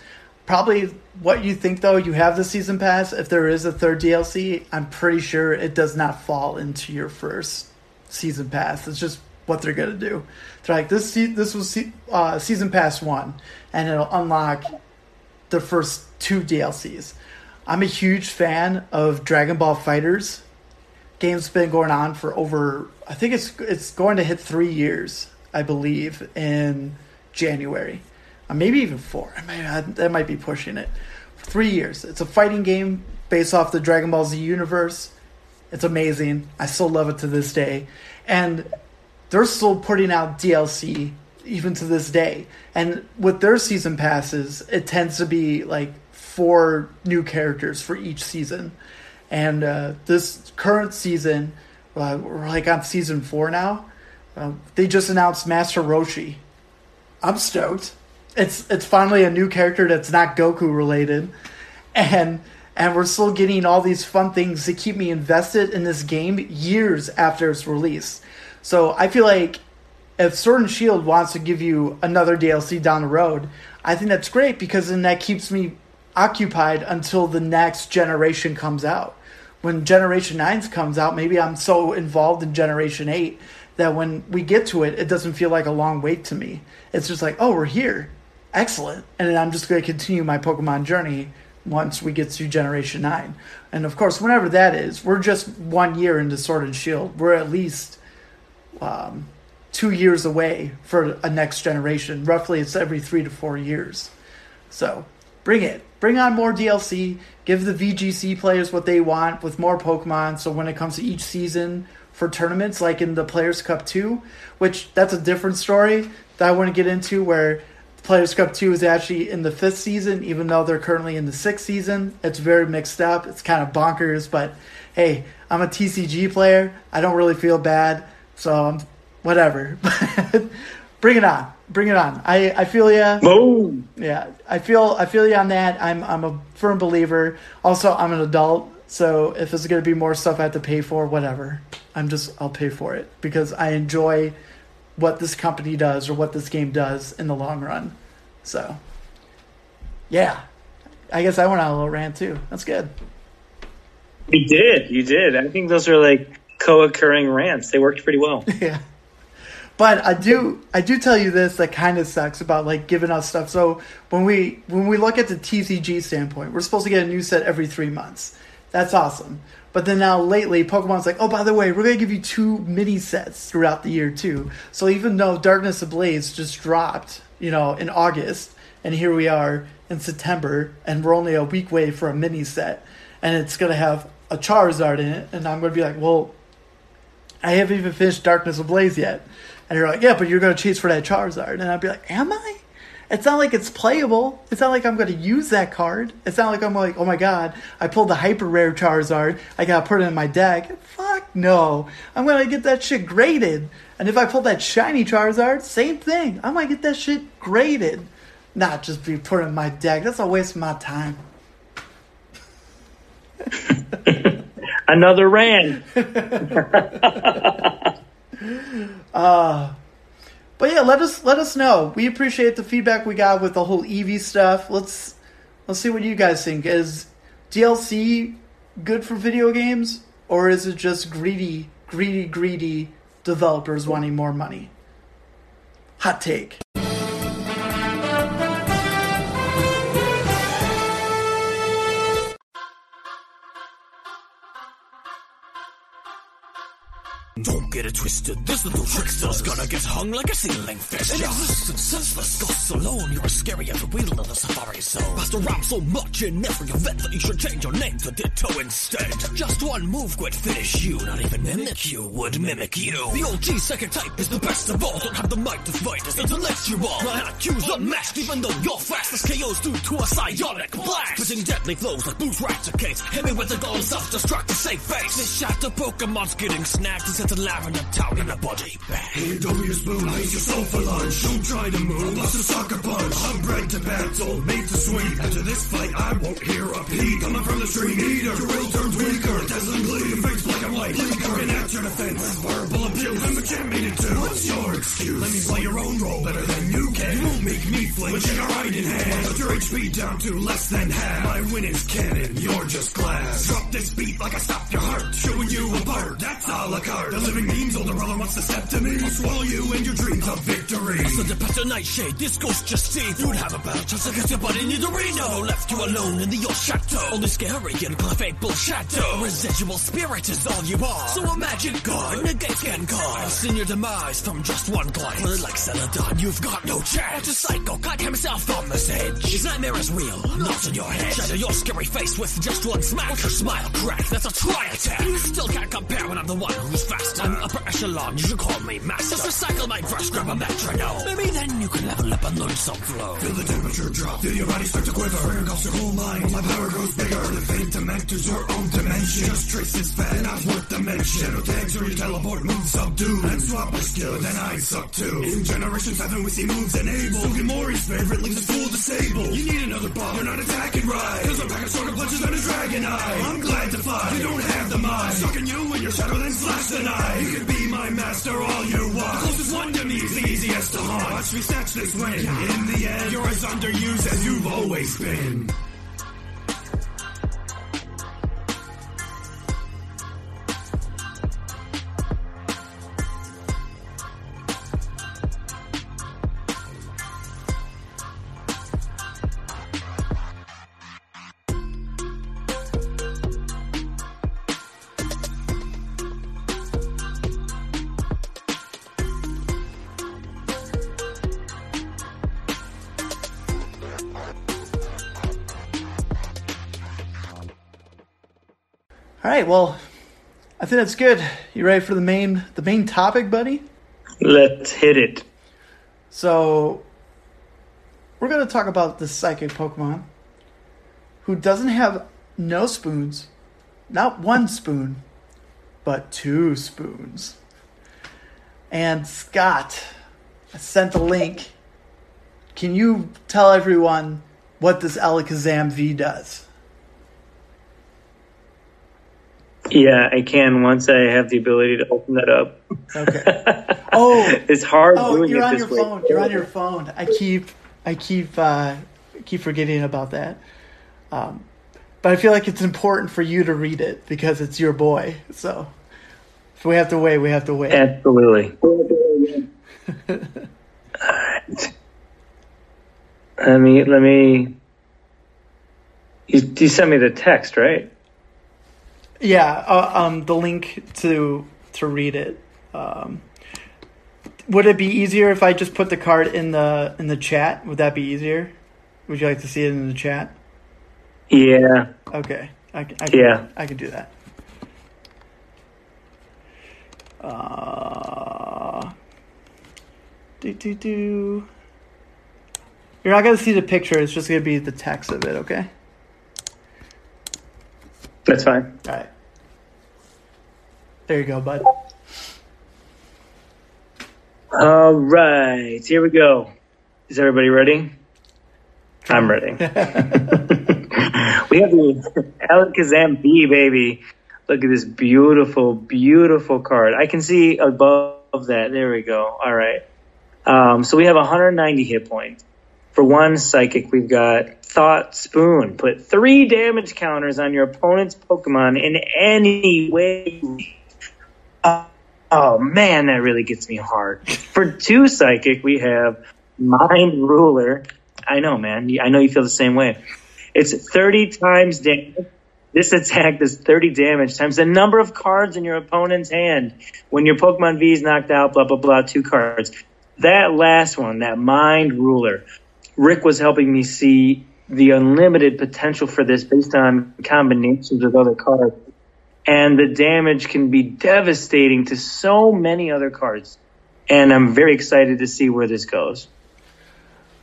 [SPEAKER 1] Probably what you think though, you have the season pass. If there is a third DLC, I'm pretty sure it does not fall into your first season pass. It's just what they're gonna do. They're like this. This was uh, season pass one, and it'll unlock the first two DLCs. I'm a huge fan of Dragon Ball FighterZ Game's been going on for over. I think it's it's going to hit three years, I believe, in January, maybe even four. I might that might be pushing it. Three years. It's a fighting game based off the Dragon Ball Z universe. It's amazing. I still love it to this day, and they're still putting out DLC even to this day. And with their season passes, it tends to be like four new characters for each season. And uh, this current season, uh, we're like on season four now. Uh, they just announced Master Roshi. I'm stoked. It's it's finally a new character that's not Goku related, and and we're still getting all these fun things to keep me invested in this game years after its release. So I feel like if Sword and Shield wants to give you another DLC down the road, I think that's great because then that keeps me occupied until the next generation comes out. When Generation 9 comes out, maybe I'm so involved in Generation 8 that when we get to it, it doesn't feel like a long wait to me. It's just like, oh, we're here. Excellent. And I'm just going to continue my Pokemon journey once we get to Generation 9. And of course, whenever that is, we're just one year into Sword and Shield. We're at least um, two years away for a next generation. Roughly, it's every three to four years. So bring it. Bring on more DLC. Give the VGC players what they want with more Pokemon. So when it comes to each season for tournaments, like in the Players Cup 2, which that's a different story that I want to get into, where Players Cup 2 is actually in the fifth season, even though they're currently in the sixth season. It's very mixed up. It's kind of bonkers, but hey, I'm a TCG player. I don't really feel bad. So I'm whatever. [laughs] Bring it on. Bring it on. I, I feel you.
[SPEAKER 2] Boom.
[SPEAKER 1] Yeah, I feel I feel you on that. I'm I'm a firm believer. Also, I'm an adult, so if it's going to be more stuff I have to pay for, whatever. I'm just I'll pay for it because I enjoy what this company does or what this game does in the long run. So, yeah, I guess I went on a little rant too. That's good.
[SPEAKER 2] You did. You did. I think those are like co-occurring rants. They worked pretty well. [laughs]
[SPEAKER 1] yeah. But I do I do tell you this that kind of sucks about like giving us stuff. So when we when we look at the TCG standpoint, we're supposed to get a new set every three months. That's awesome. But then now lately, Pokemon's like, oh, by the way, we're gonna give you two mini sets throughout the year too. So even though Darkness Ablaze just dropped, you know, in August, and here we are in September, and we're only a week away for a mini set, and it's gonna have a Charizard in it, and I'm gonna be like, well, I haven't even finished Darkness Ablaze yet. And you're like, yeah, but you're going to chase for that Charizard. And I'd be like, am I? It's not like it's playable. It's not like I'm going to use that card. It's not like I'm like, oh my god, I pulled the hyper rare Charizard. I got to put it in my deck. Fuck no. I'm going to get that shit graded. And if I pull that shiny Charizard, same thing. I might get that shit graded. Not just be put in my deck. That's a waste of my time. [laughs]
[SPEAKER 2] Another rant. [laughs] Ah.
[SPEAKER 1] But yeah, let us let us know. We appreciate the feedback we got with the whole Eevee stuff. Let's let's see what you guys think. Is DLC good for video games, or is it just greedy, greedy, greedy developers wanting more money? Hot take.
[SPEAKER 5] Get it twisted, this little trickster's gonna get hung like a ceiling fish. In existence, senseless ghosts alone, you're as scary as a wheel of the safari zone. Passed around so much in every event that you should change your name to Ditto instead. Just one move would finish you, not even mimic you would mimic you. The old G second type is the best of all, don't have the might to fight, it's intellectual. My IQ's unmatched, even though you're fast, this KO's due to a psionic blast. Spitting deadly flows like boots case. Hit me with the goal of self-destruct to save face. This shatter Pokemon's getting snagged, and sent lavender town in a body bag.
[SPEAKER 6] Hey, don't be a spoon, I your soul for lunch. Don't try to move, bust a sucker punch. I'm bred to battle, made to swing. After this fight, I won't hear a peep. Coming from the stream eater, your will turns weaker. Dazzling gleam, face black and white. Blinking at your defense, verbal abuse. I'm the champ made it too. What's your excuse? Let me play your own role better than you can. You won't make me flinch with your right in hand. Put your HP down to less than half. My win is cannon, you're just glass. Drop this beat like I stopped your heart. Showing you apart, that's a la carte. The memes, older brother wants to step to me. I'll swallow you and your dreams of victory.
[SPEAKER 5] So the past nightshade, this ghost just see. You'd have a better chance against your buddy in the Reno Left you alone in the old chateau Only scary and clefable shadow Residual spirit is all you are. So a imagine God negates can cause Seen your demise from just one glance. Well, like Celadon, you've got no chance. A psycho cut himself on this edge. His nightmare is real, not in your head. Shadow your scary face with just one smack your smile crack, that's a try attack You still can't compare when I'm the one who's faster. I'm upper echelon, you should call me master Just recycle my brush, grab a metronome Maybe then you can level up and learn some flow
[SPEAKER 6] Feel the temperature drop, feel your body start to quiver. Fire engulfs your whole mind, my power grows bigger. The fate enters your own dimension. Just trace this fan, not worth the mention. Shadow tags or you teleport, move subdue. And swap a skill, then I suck too. In Generation 7 we see moves enabled. Sukimori's favorite links is full disabled. You need another bomb, you're not attacking right. Cause a pack of stronger punches than a dragon eye. I'm glad to find you don't have the mind. Sucking you in your shadow, then slash the knife. You can be my master all you want. The closest one to me is the easiest to haunt. Watch me snatch this win. In the end, you're as underused as you've always been.
[SPEAKER 1] Well, I think that's good. You ready for the main the main topic, buddy?
[SPEAKER 2] Let's hit it.
[SPEAKER 1] So, we're going to talk about the psychic Pokemon who doesn't have no spoons, not one spoon, but two spoons. And Scott, I sent the link. Can you tell everyone what this Alakazam V does?
[SPEAKER 2] Yeah, I can once I have the ability to open that up.
[SPEAKER 1] Okay. [laughs] Oh,
[SPEAKER 2] It's hard
[SPEAKER 1] oh, you're on your
[SPEAKER 2] way.
[SPEAKER 1] phone. You're on your phone. I keep, I keep, uh, keep forgetting about that. Um, but I feel like it's important for you to read it because it's your boy. So if we have to wait, we have to wait.
[SPEAKER 2] Absolutely. Alright. [laughs] Let me let me you, you sent me the text, right?
[SPEAKER 1] Yeah, uh, um, the link to to read it. Um, would it be easier if I just put the card in the in the chat? Would that be easier? Would you like to see it in the chat?
[SPEAKER 2] Yeah.
[SPEAKER 1] Okay, I, I can,
[SPEAKER 2] Yeah.
[SPEAKER 1] I can do that. Uh, do do do. You're not gonna see the picture. It's just gonna be the text of it. Okay.
[SPEAKER 2] That's fine.
[SPEAKER 1] All right. There you go, bud.
[SPEAKER 2] All right, here we go. Is everybody ready? I'm ready. [laughs] [laughs] we have the Alakazam V, baby. Look at this beautiful, beautiful card. I can see above that. There we go. All right. Um, so we have 190 hit points. For one psychic, we've got Thought Spoon. Put three damage counters on your opponent's Pokemon in any way. Oh, oh man, that really gets me hard. For two psychic, we have Mind Ruler. I know, man. I know you feel the same way. It's 30 times damage. This attack does 30 damage times the number of cards in your opponent's hand. When your Pokemon V is knocked out, blah, blah, blah, two cards. That last one, that Mind Ruler, Rick was helping me see the unlimited potential for this based on combinations with other cards. And the damage can be devastating to so many other cards. And I'm very excited to see where this goes.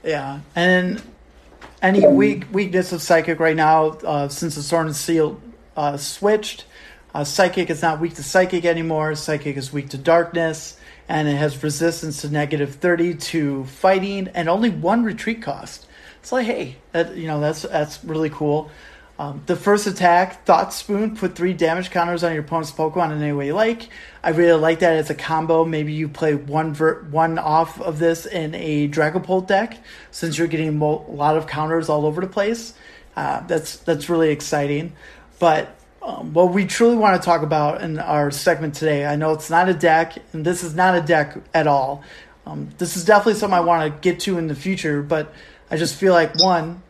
[SPEAKER 1] Yeah, and any weak weakness of psychic right now, uh, since the Sword and Shield uh, switched, uh, psychic is not weak to psychic anymore. Psychic is weak to darkness, and it has resistance to negative thirty to fighting, and only one retreat cost. It's like, hey, that, you know that's that's really cool. Um, the first attack, Thought Spoon, put three damage counters on your opponent's Pokemon in any way you like. I really like that as a combo. Maybe you play one ver- one off of this in a Dragapult deck, since you're getting mo- a lot of counters all over the place. Uh, that's that's really exciting. But um, what we truly want to talk about in our segment today, I know it's not a deck, and this is not a deck at all. Um, this is definitely something I want to get to in the future, but I just feel like one,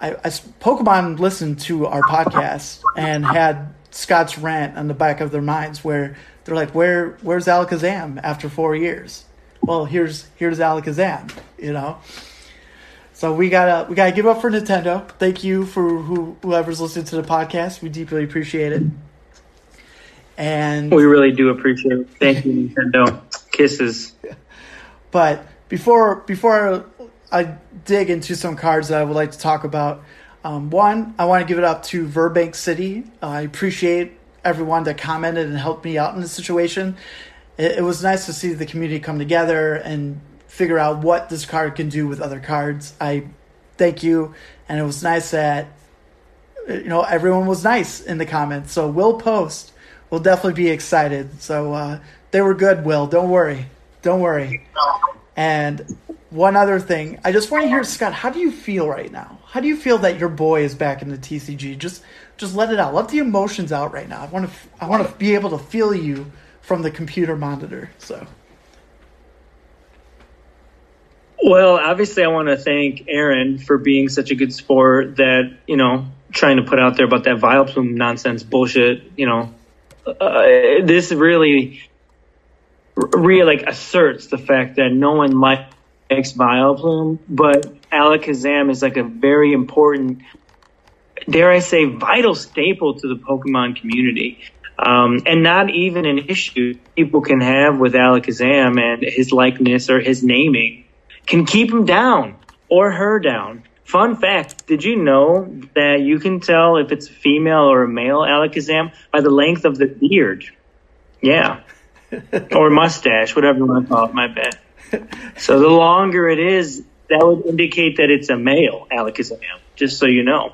[SPEAKER 1] I, I Pokemon listened to our podcast and had Scott's rant on the back of their minds where they're like, "Where where's Alakazam after four years?" Well, here's here's Alakazam, you know. So we gotta we gotta give up for Nintendo. Thank you for who, whoever's listening to the podcast. We deeply appreciate it. And
[SPEAKER 2] We really do appreciate it. Thank you, Nintendo. Kisses. [laughs]
[SPEAKER 1] But before before I dig into some cards that I would like to talk about, um, one I want to give it up to Verbank City. Uh, I appreciate everyone that commented and helped me out in this situation. It, it was nice to see the community come together and figure out what this card can do with other cards. I thank you, and it was nice that you know everyone was nice in the comments. So we'll post. We'll definitely be excited. So uh, they were good. Will don't worry, don't worry. And one other thing, I just want to hear Scott. How do you feel right now? How do you feel that your boy is back in the TCG? Just just let it out. Let the emotions out right now. I want to I want to be able to feel you from the computer monitor. So
[SPEAKER 2] Well, obviously, I want to thank Aaron for being such a good sport that, you know, trying to put out there about that Vileplume nonsense bullshit, you know. Uh, this really, really like asserts the fact that no one likes Vileplume, but Alakazam is like a very important, dare I say, vital staple to the Pokemon community. Um, and not even an issue people can have with Alakazam and his likeness or his naming can keep him down or her down. Fun fact, did you know that you can tell if it's a female or a male Alakazam by the length of the beard? Yeah. [laughs] or mustache, whatever you want to call it, my bad. [laughs] So the longer it is, that would indicate that it's a male Alakazam, just so you know.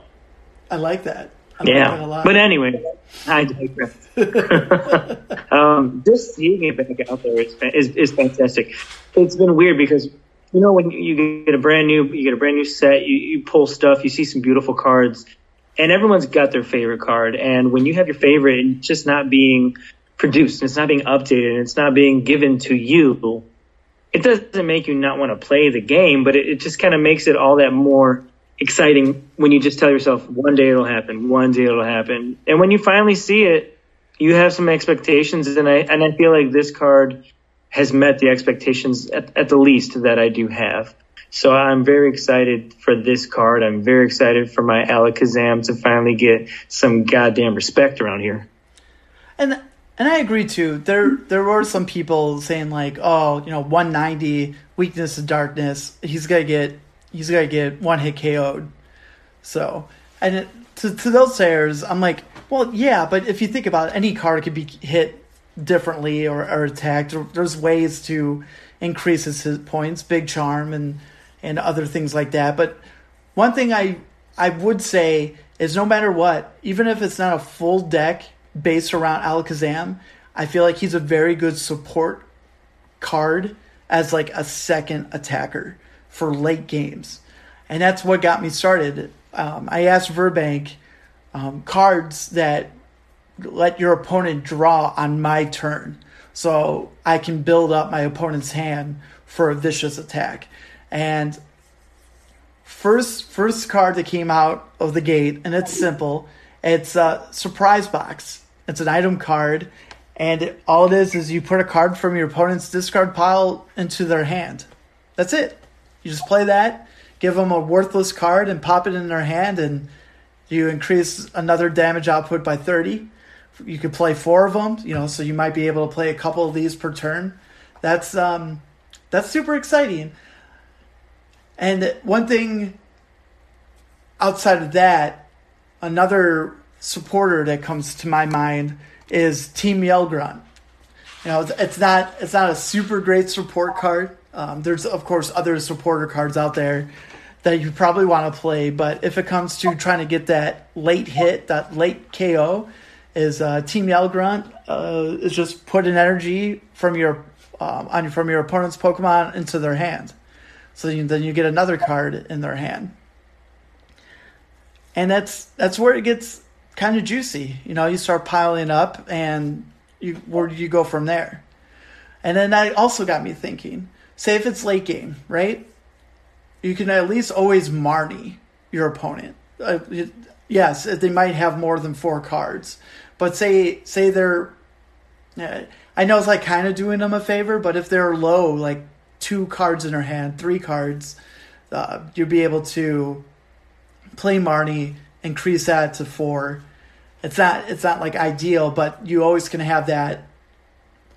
[SPEAKER 1] I like that. I like that
[SPEAKER 2] Yeah.
[SPEAKER 1] lot.
[SPEAKER 2] But anyway, I digress. [laughs] um, just seeing it back out there is, is, is fantastic. It's been weird because, you know, when you get a brand new, you get a brand new set, you, you pull stuff, you see some beautiful cards, and everyone's got their favorite card. And when you have your favorite and just not being produced, and it's not being updated, and it's not being given to you, it doesn't make you not want to play the game, but it, it just kind of makes it all that more exciting when you just tell yourself one day it'll happen, one day it'll happen, and when you finally see it, you have some expectations, and I and I feel like this card has met the expectations at, at the least that I do have. So I'm very excited for this card. I'm very excited for my Alakazam to finally get some goddamn respect around here.
[SPEAKER 1] And and I agree too. There there were some people saying like, oh, you know, 190 weakness to darkness. He's gonna get he's gonna get one hit KO'd. So, and it, to to those players, I'm like, well, yeah, but if you think about it, any card could be hit differently or, or attacked. There's ways to increase his points, big charm, and and other things like that. But one thing I I would say is no matter what, even if it's not a full deck based around Alakazam, I feel like he's a very good support card as like a second attacker for late games. And that's what got me started. Um, I asked Verbank um, cards that let your opponent draw on my turn so I can build up my opponent's hand for a vicious attack. And first first card that came out of the gate, and it's simple. It's a surprise box. It's an item card, and it, all it is is you put a card from your opponent's discard pile into their hand. That's it. You just play that, give them a worthless card, and pop it in their hand, and you increase another damage output by thirty. You could play four of them, you know, so you might be able to play a couple of these per turn. That's um, that's super exciting. And one thing outside of that, another supporter that comes to my mind is Team Yell Grunt. You know, it's not it's not a super great support card. Um, there's of course other supporter cards out there that you probably want to play, but if it comes to trying to get that late hit, that late KO, is uh, Team Yell Grunt uh, is just put an energy from your um, on from your opponent's Pokemon into their hand. So you, then you get another card in their hand, and that's that's where it gets kind of juicy. You know, you start piling up, and you where do you go from there? And then that also got me thinking. Say if it's late game, right? You can at least always Marnie your opponent. Uh, yes, they might have more than four cards, but say say they're. Uh, I know it's like kind of doing them a favor, but if they're low, like two cards in her hand, three cards, uh, you'll be able to play Marnie, increase that to four. It's not it's not like ideal, but you always can have that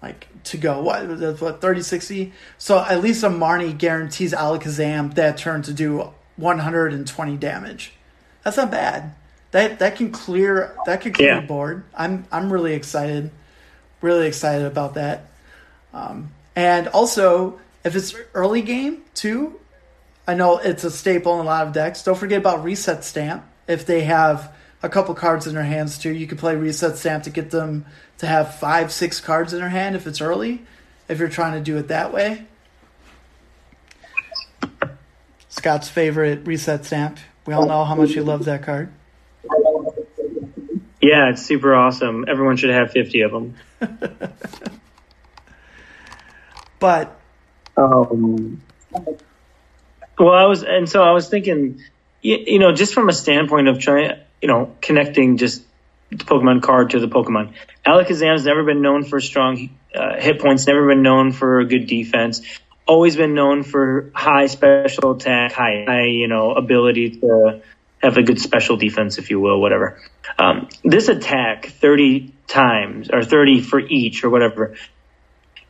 [SPEAKER 1] like to go. What that's what thirty sixty. So at least a Marnie guarantees Alakazam that turn to do one hundred and twenty damage. That's not bad. That that can clear that can clear
[SPEAKER 2] Yeah.
[SPEAKER 1] the board. I'm I'm really excited, really excited about that. Um, and also, if it's early game too, I know it's a staple in a lot of decks. Don't forget about Reset Stamp. If they have a couple cards in their hands too, you can play Reset Stamp to get them to have five, six cards in their hand if it's early. If you're trying to do it that way. Scott's favorite Reset Stamp. We all know how much you love that card.
[SPEAKER 2] Yeah, it's super awesome. Everyone should have 50 of them. [laughs]
[SPEAKER 1] But
[SPEAKER 2] Um, well, I was, and so I was thinking, you, you know, just from a standpoint of trying, you know, connecting just the Pokemon card to the Pokemon. Alakazam's never been known for strong uh, hit points, never been known for a good defense, always been known for high special attack, high, high, you know, ability to have a good special defense, if you will, whatever. Um, this attack 30 times or 30 for each or whatever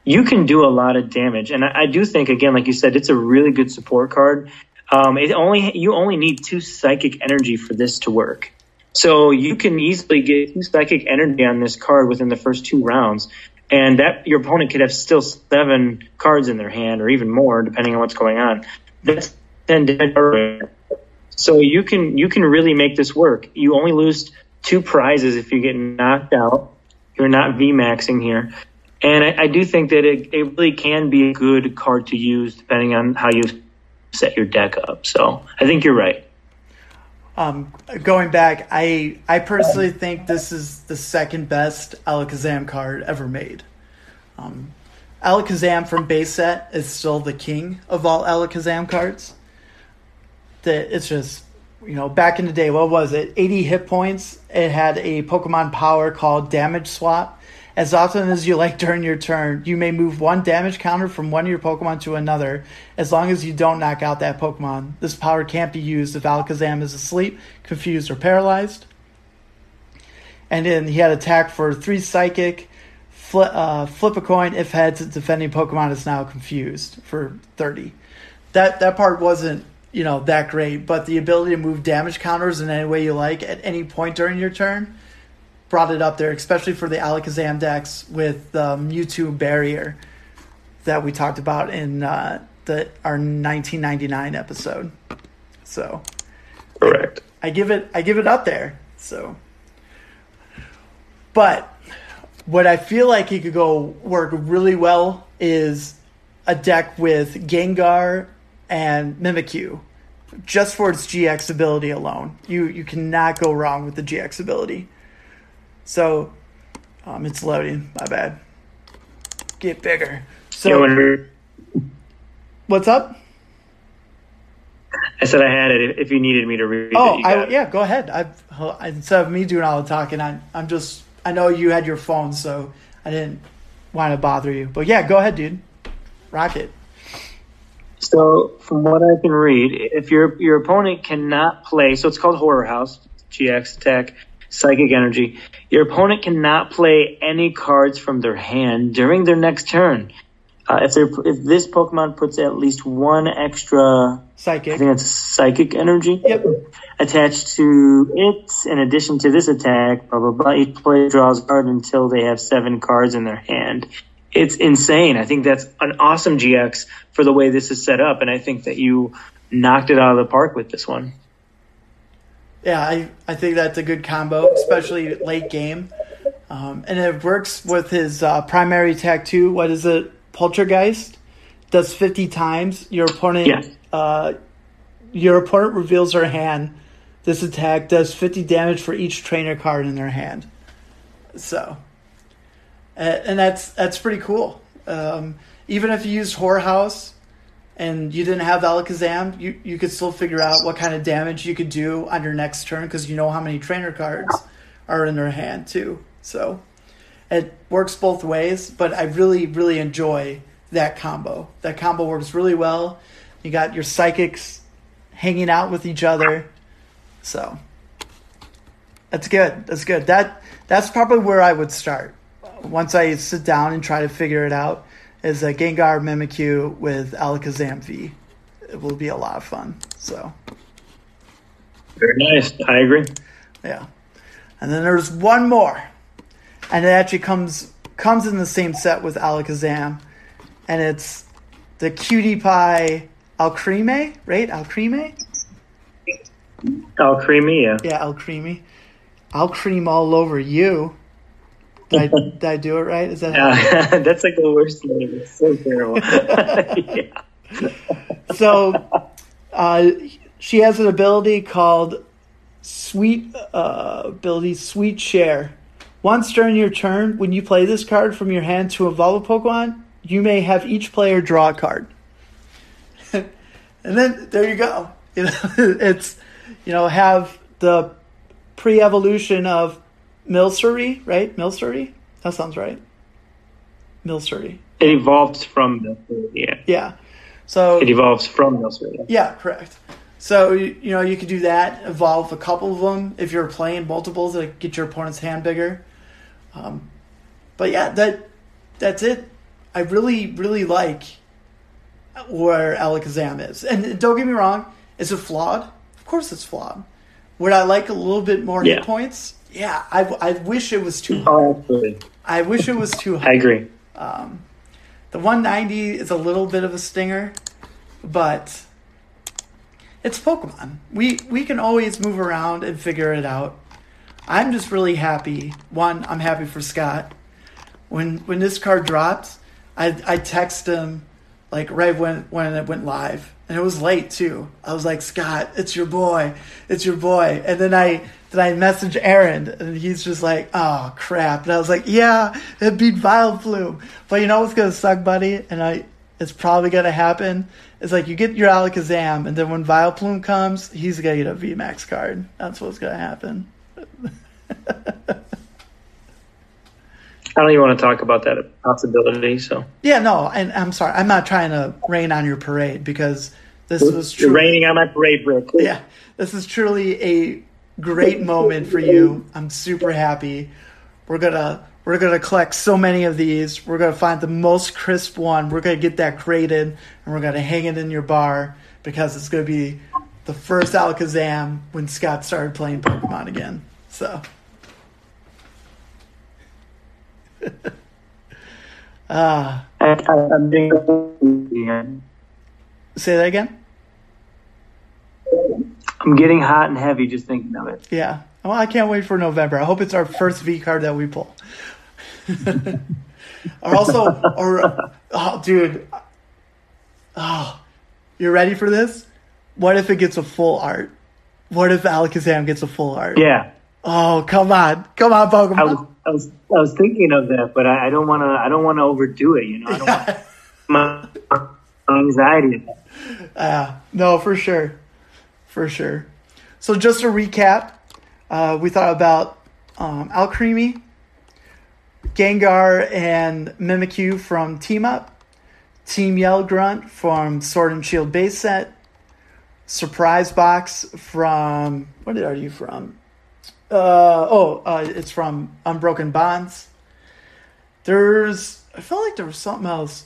[SPEAKER 2] you can do a lot of damage. And I, I do think, again, like you said, it's a really good support card. Um, it only you only need two psychic energy for this to work. So you can easily get two psychic energy on this card within the first two rounds, and that your opponent could have still seven cards in their hand or even more, depending on what's going on. That's ten damage. So you can you can really make this work. You only lose two prizes if you get knocked out. You're not VMAXing here. And I, I do think that it, it really can be a good card to use depending on how you set your deck up. So I think you're right.
[SPEAKER 1] um, going back, I I personally think this is the second best Alakazam card ever made. Um, Alakazam from base set is still the king of all Alakazam cards. That it's just you know back in the day, what was it? Eighty hit points. It had a Pokemon power called Damage Swap. As often as you like during your turn, you may move one damage counter from one of your Pokemon to another, as long as you don't knock out that Pokemon. This power can't be used if Alakazam is asleep, confused, or paralyzed. And then he had attack for three psychic, fli uh, flip a coin if heads, defending Pokemon is now confused for 30. That, that part wasn't you know, that great. But the ability to move damage counters in any way you like at any point during your turn brought it up there, especially for the Alakazam decks with the Mewtwo barrier that we talked about in uh, the our 1999 episode. So
[SPEAKER 2] Correct.
[SPEAKER 1] I give it I give it up there. So but what I feel like he could go work really well is a deck with Gengar and Mimikyu. Just for its GX ability alone. You you cannot go wrong with the GX ability. So um, it's loading, my bad. Get bigger. So what's up?
[SPEAKER 2] I said I had it. If you needed me to read
[SPEAKER 1] Oh,
[SPEAKER 2] it,
[SPEAKER 1] I,
[SPEAKER 2] it.
[SPEAKER 1] yeah, go ahead. I've, instead of me doing all the talking, I, I'm just, I know you had your phone, so I didn't want to bother you. But yeah, go ahead, dude. Rock it.
[SPEAKER 2] So, from what I can read, if your your opponent cannot play, so it's called Horror House, GX attack, Psychic Energy. Your opponent cannot play any cards from their hand during their next turn. Uh, if they if this Pokemon puts at least one extra, I
[SPEAKER 1] Psychic.
[SPEAKER 2] think that's Psychic Energy
[SPEAKER 1] Yep.
[SPEAKER 2] attached to it, in addition to this attack, blah blah blah. Each player draws a card until they have seven cards in their hand. It's insane. I think that's an awesome GX for the way this is set up, and I think that you knocked it out of the park with this one.
[SPEAKER 1] Yeah, I, I think that's a good combo, especially late game. Um, and it works with his uh, primary attack too. What is it? Poltergeist does 50 times. Your opponent,
[SPEAKER 2] Yeah.
[SPEAKER 1] uh, your opponent reveals their hand. This attack does 50 damage for each trainer card in their hand. So, and, that's that's pretty cool. Um, even if you used Horror House and you didn't have Alakazam, you, you could still figure out what kind of damage you could do on your next turn because you know how many trainer cards are in their hand too. So it works both ways, but I really, really enjoy that combo. That combo works really well. You got your psychics hanging out with each other. So that's good. That's good. That that's probably where I would start. Once I sit down and try to figure it out, is a Gengar Mimikyu with Alakazam V. It will be a lot of fun. So
[SPEAKER 2] Very nice. I agree.
[SPEAKER 1] yeah. And then there's one more. And it actually comes comes in the same set with Alakazam. And it's the Cutie Pie Alcreme, right? Alcreme?
[SPEAKER 2] All creamy, yeah.
[SPEAKER 1] Yeah, Alcreme. I'll cream all over you. Did I, did I do it right? Is that
[SPEAKER 2] Uh, [laughs] that's like the worst name. It's so terrible. [laughs] yeah.
[SPEAKER 1] so uh, she has an ability called sweet uh, ability sweet share once during your turn when you play this card from your hand to evolve a pokemon you may have each player draw a card [laughs] and then there you go you know it's you know have the pre-evolution of milcery right milcery that sounds right milcery
[SPEAKER 2] It evolved from Milcery, yeah.
[SPEAKER 1] yeah so
[SPEAKER 2] It evolves from Milcery. yeah.
[SPEAKER 1] Yeah, correct. So you know you could do that, evolve a couple of them if you're playing multiples to get your opponent's hand bigger. Um, but yeah, that that's it. I really really like where Alakazam is, and don't get me wrong, is it flawed? Of course, it's flawed. Would I like a little bit more
[SPEAKER 2] Yeah.
[SPEAKER 1] hit points? Yeah, I, I wish it was too.
[SPEAKER 2] Oh.
[SPEAKER 1] I wish it was too high. [laughs]
[SPEAKER 2] I agree.
[SPEAKER 1] Um, the 190 is a little bit of a stinger, but it's Pokemon. We we can always move around and figure it out. I'm just really happy. One, I'm happy for Scott. When when this card dropped, I I text him like right when when it went live, and it was late too. I was like, Scott, it's your boy, it's your boy. And then I then I message Aaron, and he's just like, oh crap. And I was like, yeah, it beat Vile Vileplume. But you know what's gonna suck, buddy? And I it's probably gonna happen. It's like you get your Alakazam, and then when Vile Vileplume comes, he's gonna get a VMAX card. That's what's gonna happen. [laughs]
[SPEAKER 2] I don't even want to talk about that possibility. So
[SPEAKER 1] Yeah, no, and I'm sorry. I'm not trying to rain on your parade because this was
[SPEAKER 2] you're raining on my parade brick.
[SPEAKER 1] Yeah, this is truly a great moment for you. I'm super happy. We're gonna we're gonna collect so many of these. We're gonna find the most crisp one. We're gonna get that graded, and we're gonna hang it in your bar because it's to be the first Alakazam when Scott started playing Pokemon again. So. [laughs]
[SPEAKER 2] Ah. I'm getting,
[SPEAKER 1] Say that again?
[SPEAKER 2] I'm getting hot and heavy just thinking of it.
[SPEAKER 1] Yeah. Well, I can't wait for November. I hope it's our first V card that we pull. [laughs] or also, or oh, dude, oh, you're ready for this? What if it gets a full art? What if Alakazam gets a full art?
[SPEAKER 2] Yeah,
[SPEAKER 1] Oh, come on, come on, Pokemon.
[SPEAKER 2] I was, I was, I was thinking of that, but I, I don't want to, I don't want to overdo it. You know, I don't [laughs] want my anxiety.
[SPEAKER 1] Yeah, no, for sure, for sure. So just to recap, uh, we thought about um, Alcremie, Gengar, and Mimikyu from Team Up, Team Yell Grunt from Sword and Shield base set, Surprise Box from what are you from? Uh, oh, uh, it's from Unbroken Bonds. There's, I felt like there was something else.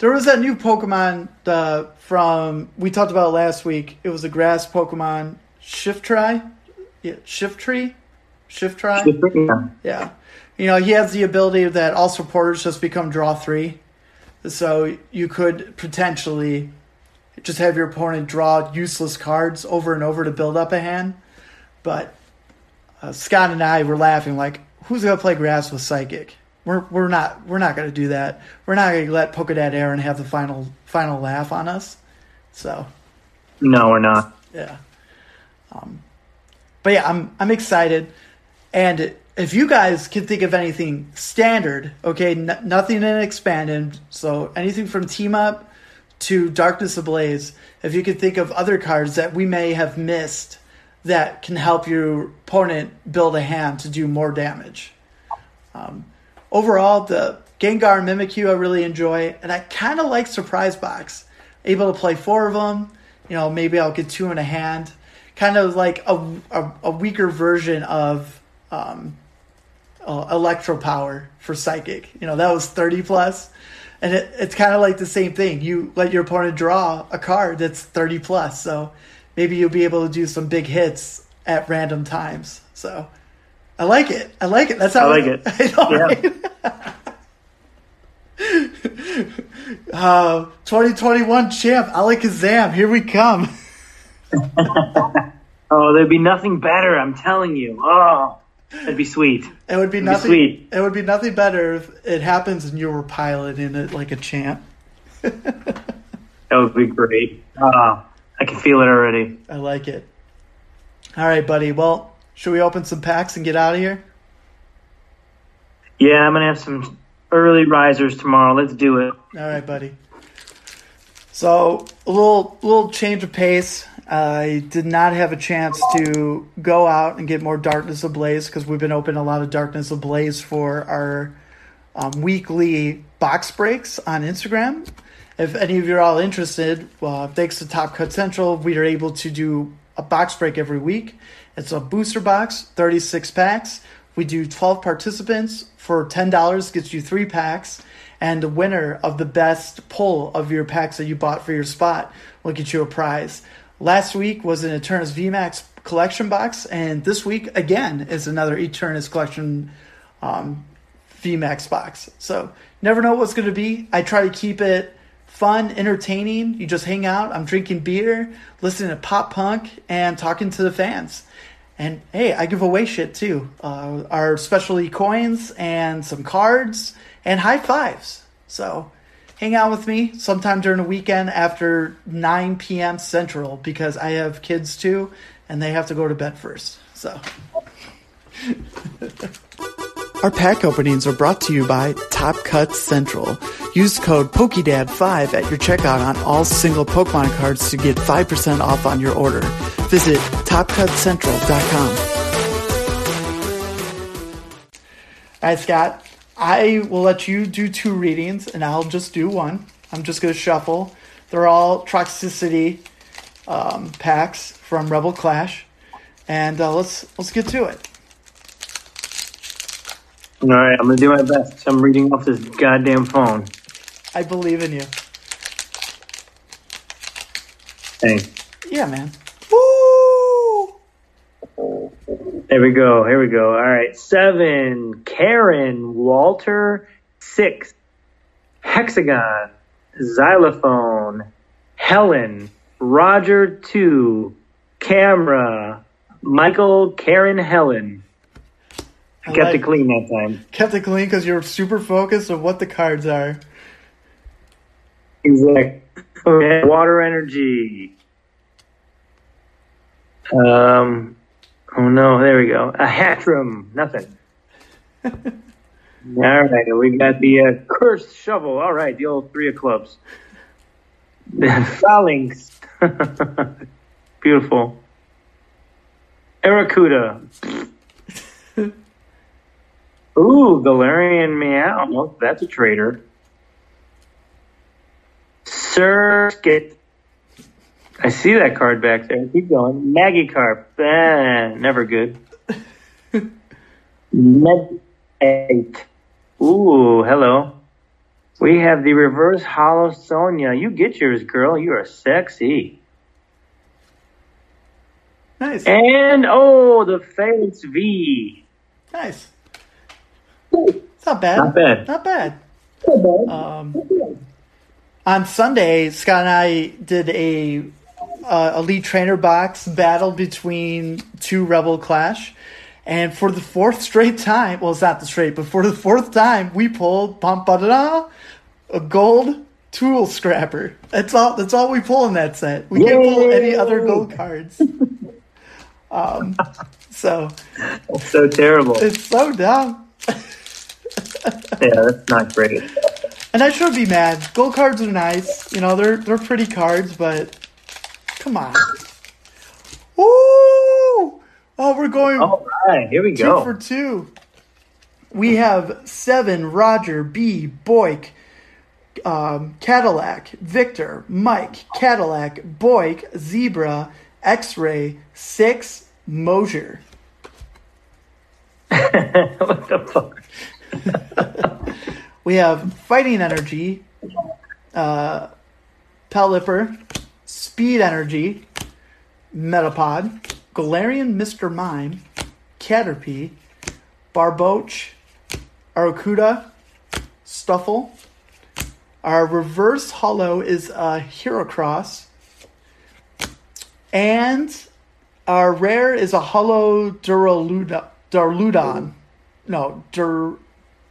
[SPEAKER 1] There was that new Pokemon uh, from we talked about last week. It was a grass Pokemon, Shiftry, yeah, Shift Tree, Shiftry.
[SPEAKER 2] Yeah.
[SPEAKER 1] Yeah, you know he has the ability that all supporters just become draw three, so you could potentially just have your opponent draw useless cards over and over to build up a hand. But uh, Scott and I were laughing like, who's gonna play grass with Psychic? We're we're not we're not gonna do that. We're not gonna let Pokedad Aaron have the final final laugh on us. So
[SPEAKER 2] No, we're not.
[SPEAKER 1] yeah. Um, but yeah, I'm I'm excited, and if you guys can think of anything standard, okay, n- nothing in expanded, so anything from team up to Darkness Ablaze, if you could think of other cards that we may have missed that can help your opponent build a hand to do more damage. Um, overall, the Gengar and Mimikyu I really enjoy, and I kind of like Surprise Box. Able to play four of them, you know, maybe I'll get two in a hand. Kind of like a, a, a weaker version of um, uh, Electro Power for Psychic. You know, that was 30 plus, and it, it's kind of like the same thing. You let your opponent draw a card that's 30 plus, so maybe you'll be able to do some big hits at random times. So I like it. I like it. That's how
[SPEAKER 2] I like it. [laughs]
[SPEAKER 1] I know,
[SPEAKER 2] Yeah.
[SPEAKER 1] right? uh, 2021 champ Alakazam, here we come. [laughs]
[SPEAKER 2] Oh, there'd be nothing better. I'm telling you. Oh, that'd be sweet.
[SPEAKER 1] It would be
[SPEAKER 2] be
[SPEAKER 1] nothing.
[SPEAKER 2] sweet.
[SPEAKER 1] It would be nothing better if it happens and you were piloting it like a champ.
[SPEAKER 2] That would be great. Oh, I can feel it already.
[SPEAKER 1] I like it. All right, buddy. Well, should we open some packs and get out of here?
[SPEAKER 2] Yeah, I'm gonna have some early risers tomorrow. Let's do it.
[SPEAKER 1] All right, buddy. So a little little change of pace. I did not have a chance to go out and get more Darkness Ablaze because we've been opening a lot of Darkness Ablaze for our um, weekly box breaks on Instagram. If any of you are all interested, uh, thanks to Top Cut Central, we are able to do a box break every week. It's a booster box, 36 packs. We do 12 participants for $10, gets you three packs. And the winner of the best pull of your packs that you bought for your spot will get you a prize. Last week was an Eternatus VMAX collection box, and this week again is another Eternatus collection um, VMAX box. So never know what's going to be. I try to keep it fun, entertaining. You just hang out. I'm drinking beer, listening to pop punk, and talking to the fans. And hey, I give away shit too. Uh, our specialty coins and some cards and high fives. So hang out with me sometime during the weekend after 9 p.m. Central because I have kids too and they have to go to bed first. So. [laughs] Our pack openings are brought to you by Top Cut Central. Use code PokeDad5 at your checkout on all single Pokemon cards to get 5% off on your order. Visit TopCutCentral.com. All right, Scott, I will let you do two readings and I'll just do one. I'm just going to shuffle. They're all Toxtricity um, packs from Rebel Clash. And uh, let's let's get to it.
[SPEAKER 2] All right, I'm gonna do my best. I'm reading off this goddamn phone.
[SPEAKER 1] I believe in you.
[SPEAKER 2] Hey,
[SPEAKER 1] Yeah, man. Woo!
[SPEAKER 2] there we go. Here we go. All right. Seven, Karen, Walter. Six, Hexagon, Xylophone, Helen, Roger. Two, Camera, Michael, Karen, Helen.
[SPEAKER 1] I
[SPEAKER 2] Kept it clean that time.
[SPEAKER 1] Kept it clean because you're super focused on what the cards are.
[SPEAKER 2] Exactly. Okay, Water energy. Um. Oh no! There we go. A Hattrem. Nothing. [laughs] All right. We got the uh, cursed shovel. All right. The old three of clubs. [laughs] Falinks. [laughs] Beautiful. Arrokuda. Ooh, Galarian Meow. Well, that's a traitor. Circuit. I see that card back there. Keep going. Magikarp. Ah, never good. [laughs] Medbait. Ooh, hello. We have the reverse hollow Sonia. You get yours, girl. You are sexy.
[SPEAKER 1] Nice.
[SPEAKER 2] And oh, the Falinks V.
[SPEAKER 1] Nice. It's not bad.
[SPEAKER 2] Not bad.
[SPEAKER 1] Not bad. Um, on Sunday, Scott and I did a uh, elite trainer box battle between two Rebel Clash, and for the fourth straight time, well, it's not the straight, but for the fourth time, we pulled pum ba da a gold tool scrapper. That's all. That's all we pull in that set. We can't pull any other gold cards. [laughs] um, so
[SPEAKER 2] So terrible.
[SPEAKER 1] it's so dumb. [laughs]
[SPEAKER 2] Yeah, that's not great.
[SPEAKER 1] And I should be mad. Gold cards are nice. You know, they're they're pretty cards, but come on. Ooh! Oh, we're going
[SPEAKER 2] All right, here we
[SPEAKER 1] two
[SPEAKER 2] go.
[SPEAKER 1] for two. We have seven Roger, B, Boyk, um, Cadillac, Victor, Mike, Cadillac, Boyk, Zebra, X Ray, six, Mosier. [laughs]
[SPEAKER 2] what the fuck? [laughs]
[SPEAKER 1] We have Fighting Energy, uh, Pelipper, Speed Energy, Metapod, Galarian Mr. Mime, Caterpie, Barboach, Arrokuda, Stufful. Our reverse hollow is a Heracross. And our rare is a hollow Duraludon. No, Dur,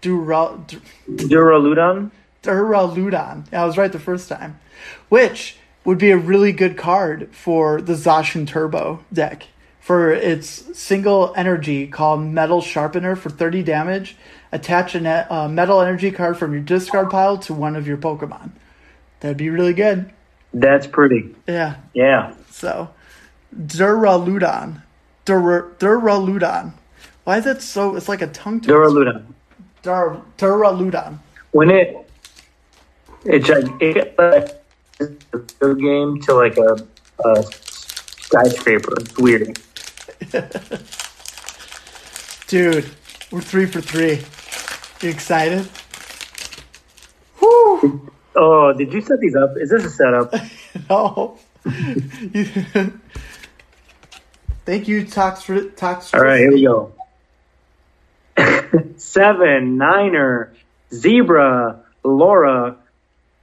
[SPEAKER 1] Dura, Dur,
[SPEAKER 2] Duraludon?
[SPEAKER 1] Duraludon. I was right the first time. Which would be a really good card for the Zacian Turbo deck. For its single energy called Metal Sharpener for 30 damage, attach a uh, metal energy card from your discard pile to one of your Pokemon. That'd be really good.
[SPEAKER 2] That's pretty.
[SPEAKER 1] Yeah.
[SPEAKER 2] Yeah.
[SPEAKER 1] So, Duraludon. Dur- Duraludon. Why is that so? It's like a tongue twister.
[SPEAKER 2] Duraludon.
[SPEAKER 1] Dur- Duraludon.
[SPEAKER 2] When it it it like a game to like a, a skyscraper. It's weird. [laughs]
[SPEAKER 1] Dude, we're three for three. You excited? Whoo!
[SPEAKER 2] Oh, did you set these up? Is this a setup? [laughs]
[SPEAKER 1] No. [laughs] Thank you, Tox. Tox.
[SPEAKER 2] All right, here we go. Seven, Niner, Zebra, Laura,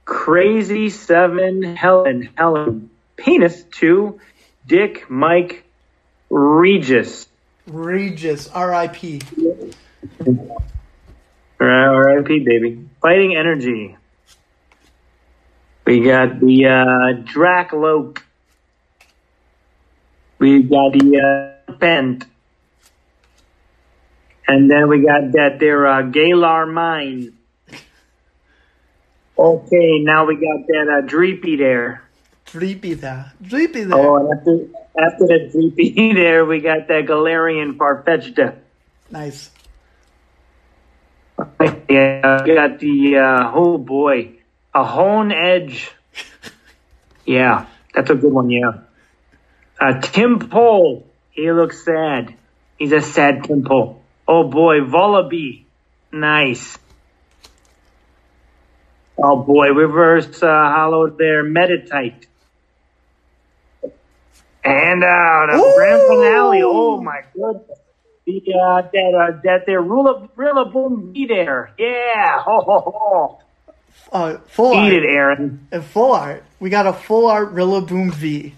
[SPEAKER 2] Crazy Seven, Helen, Helen, Penis Two, Dick, Mike, Regis.
[SPEAKER 1] Regis. R.I.P.
[SPEAKER 2] R.I.P. baby. Fighting Energy. We got the uh, Drakloak. We got the uh, Pent. And then we got that there uh, Galar Mine. Okay, now we got that uh, Dreepy there.
[SPEAKER 1] Dreepy there. Dreepy there.
[SPEAKER 2] Oh, after, after the Dreepy [laughs] there, we got that Galarian Farfetch'd.
[SPEAKER 1] Nice. [laughs]
[SPEAKER 2] Yeah, we got the uh, oh boy, a Honedge. [laughs] Yeah, that's a good one. Yeah, uh, Tympole. He looks sad. He's a sad Tympole. Oh boy, Vullaby. Nice. Oh boy, reverse uh, hollow there, Meditite. And
[SPEAKER 1] Ooh.
[SPEAKER 2] grand finale. Oh my goodness. The, uh, that, uh, that there, Rilla, Rillaboom be there. Yeah. Ho, ho, ho.
[SPEAKER 1] Uh, full
[SPEAKER 2] Eat
[SPEAKER 1] art.
[SPEAKER 2] it, Aaron.
[SPEAKER 1] And full art. We got a full art Rillaboom V.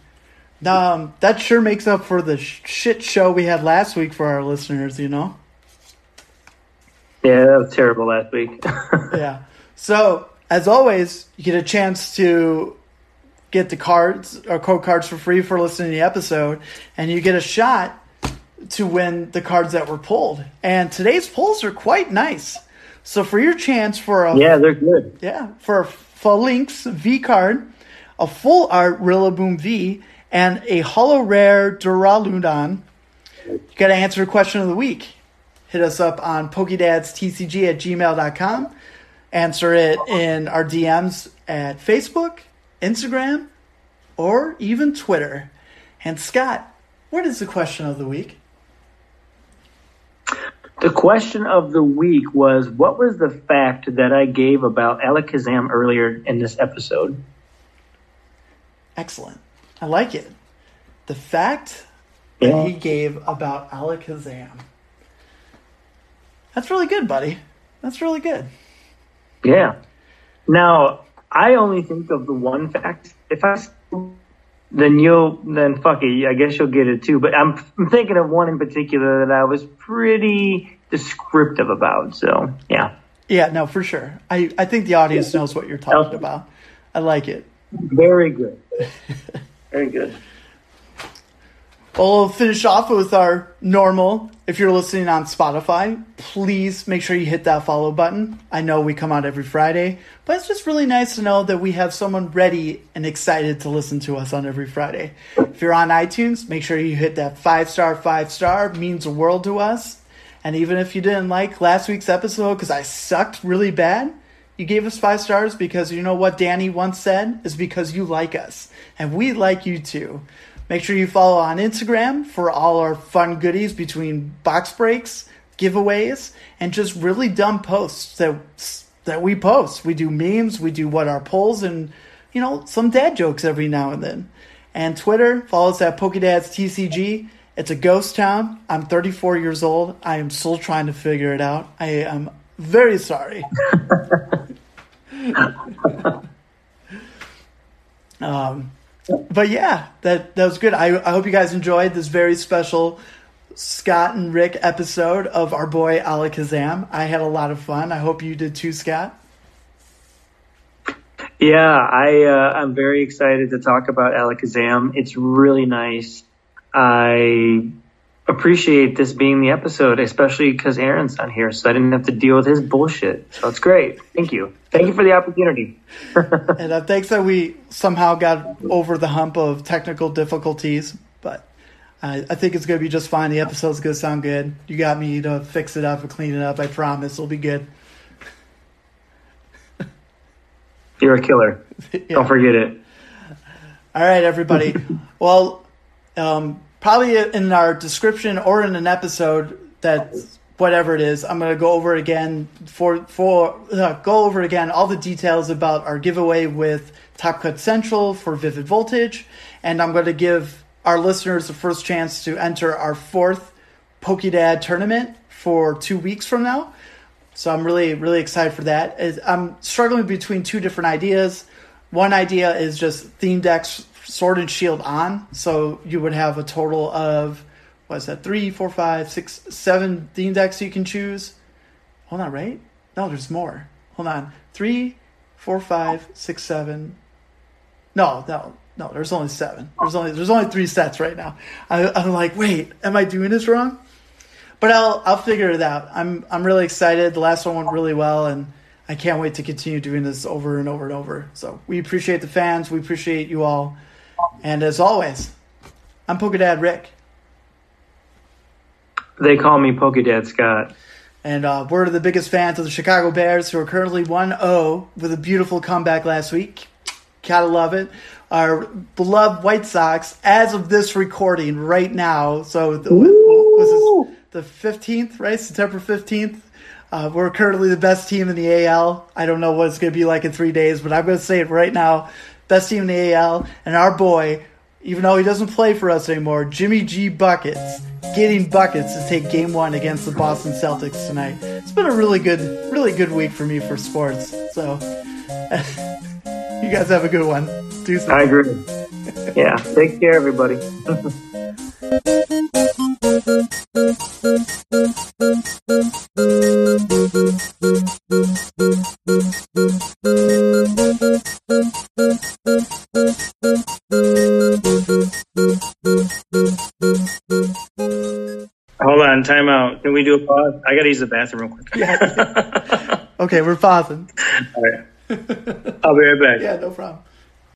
[SPEAKER 1] Um, that sure makes up for the sh- shit show we had last week for our listeners, you know?
[SPEAKER 2] Yeah, that was terrible last week. [laughs]
[SPEAKER 1] yeah. So, as always, you get a chance to get the cards uh, or code cards for free for listening to the episode, and you get a shot to win the cards that were pulled. And today's pulls are quite nice. So, for your chance for a
[SPEAKER 2] yeah, they're good.
[SPEAKER 1] yeah, for a Falinks V card, a full art Rillaboom V, and a hollow rare Duraludon. You got to answer a question of the week. Hit us up on PokedadsTCG at gmail.com. Answer it in our DMs at Facebook, Instagram, or even Twitter. And Scott, what is the question of the week?
[SPEAKER 2] The question of the week was what was the fact that I gave about Alakazam earlier in this episode?
[SPEAKER 1] Excellent. I like it. The fact that
[SPEAKER 2] Yeah.
[SPEAKER 1] he gave about Alakazam. That's really good, buddy. That's really good.
[SPEAKER 2] Yeah. Now, I only think of the one fact. If I then you'll then fuck it. I guess you'll get it too. But I'm, I'm thinking of one in particular that I was pretty descriptive about. So yeah,
[SPEAKER 1] Yeah, no, for sure. I, I think the audience knows what you're talking about. I like it.
[SPEAKER 2] very good, [laughs] very good.
[SPEAKER 1] Well, finish off with our normal. If you're listening on Spotify, please make sure you hit that follow button. I know we come out every Friday, but it's just really nice to know that we have someone ready and excited to listen to us on every Friday. If you're on iTunes, make sure you hit that five star, five star. Means the world to us. And even if you didn't like last week's episode because I sucked really bad, you gave us five stars because you know what Danny once said is because you like us. And we like you too. Make sure you follow on Instagram for all our fun goodies between box breaks, giveaways, and just really dumb posts that that we post. We do memes, we do what our polls, and you know some dad jokes every now and then. And Twitter, follow us at PokedadsTCG. It's a ghost town. I'm 34 years old. I am still trying to figure it out. I am very sorry. [laughs] um, but yeah, that that was good. I I hope you guys enjoyed this very special Scott and Rick episode of our boy Alakazam. I had a lot of fun. I hope you did too, Scott.
[SPEAKER 2] Yeah, I uh, I'm very excited to talk about Alakazam. It's really nice. I appreciate this being the episode, especially because Aaron's not here, so I didn't have to deal with his bullshit. So it's great. Thank you. Thank you for the opportunity. [laughs]
[SPEAKER 1] And uh, thanks that we somehow got over the hump of technical difficulties, but I, I think it's going to be just fine. The episode's going to sound good. You got me to fix it up and clean it up. I promise it'll be good. [laughs]
[SPEAKER 2] You're a killer. [laughs] Don't forget it.
[SPEAKER 1] All right, everybody. well, um, probably in our description or in an episode that whatever it is, I'm going to go over again for for uh, go over again all the details about our giveaway with Top Cut Central for Vivid Voltage, and I'm going to give our listeners the first chance to enter our fourth Pokedad tournament for two weeks from now. So I'm really, really excited for that. I'm struggling between two different ideas. One idea is just theme decks, sword and shield on. So you would have a total of, what is that, three, four, five, six, seven theme decks you can choose. Hold on, right? No, there's more. Hold on. Three, four, five, six, seven. No, no, no. There's only seven. There's only there's only three sets right now. I, I'm like, wait, am I doing this wrong? But I'll I'll figure it out. I'm I'm really excited. The last one went really well, and I can't wait to continue doing this over and over and over. So we appreciate the fans. We appreciate you all. And as always, I'm Pokedad Rick,
[SPEAKER 2] They call me Pokedad Scott.
[SPEAKER 1] and uh, we're the biggest fans of the Chicago Bears, who are currently 1-0 with a beautiful comeback last week. Gotta love it. Our beloved White Sox, as of this recording right now, so the, was this the fifteenth, right? September fifteenth. Uh, we're currently the best team in the AL. I don't know what it's going to be like in three days, but I'm going to say it right now: best team in the AL, and our boy even though he doesn't play for us anymore, Jimmy G buckets, getting buckets to take Game One against the Boston Celtics tonight. It's been a really good, really good week for me for sports. So, [laughs] you guys have a good one. Do
[SPEAKER 2] I agree. Yeah. Take care, everybody. [laughs] [laughs] Hold on, time out. Can we do a pause? I gotta use the bathroom real quick. [laughs]
[SPEAKER 1] Okay, we're pausing.
[SPEAKER 2] All right. I'll be right back.
[SPEAKER 1] Yeah, no problem.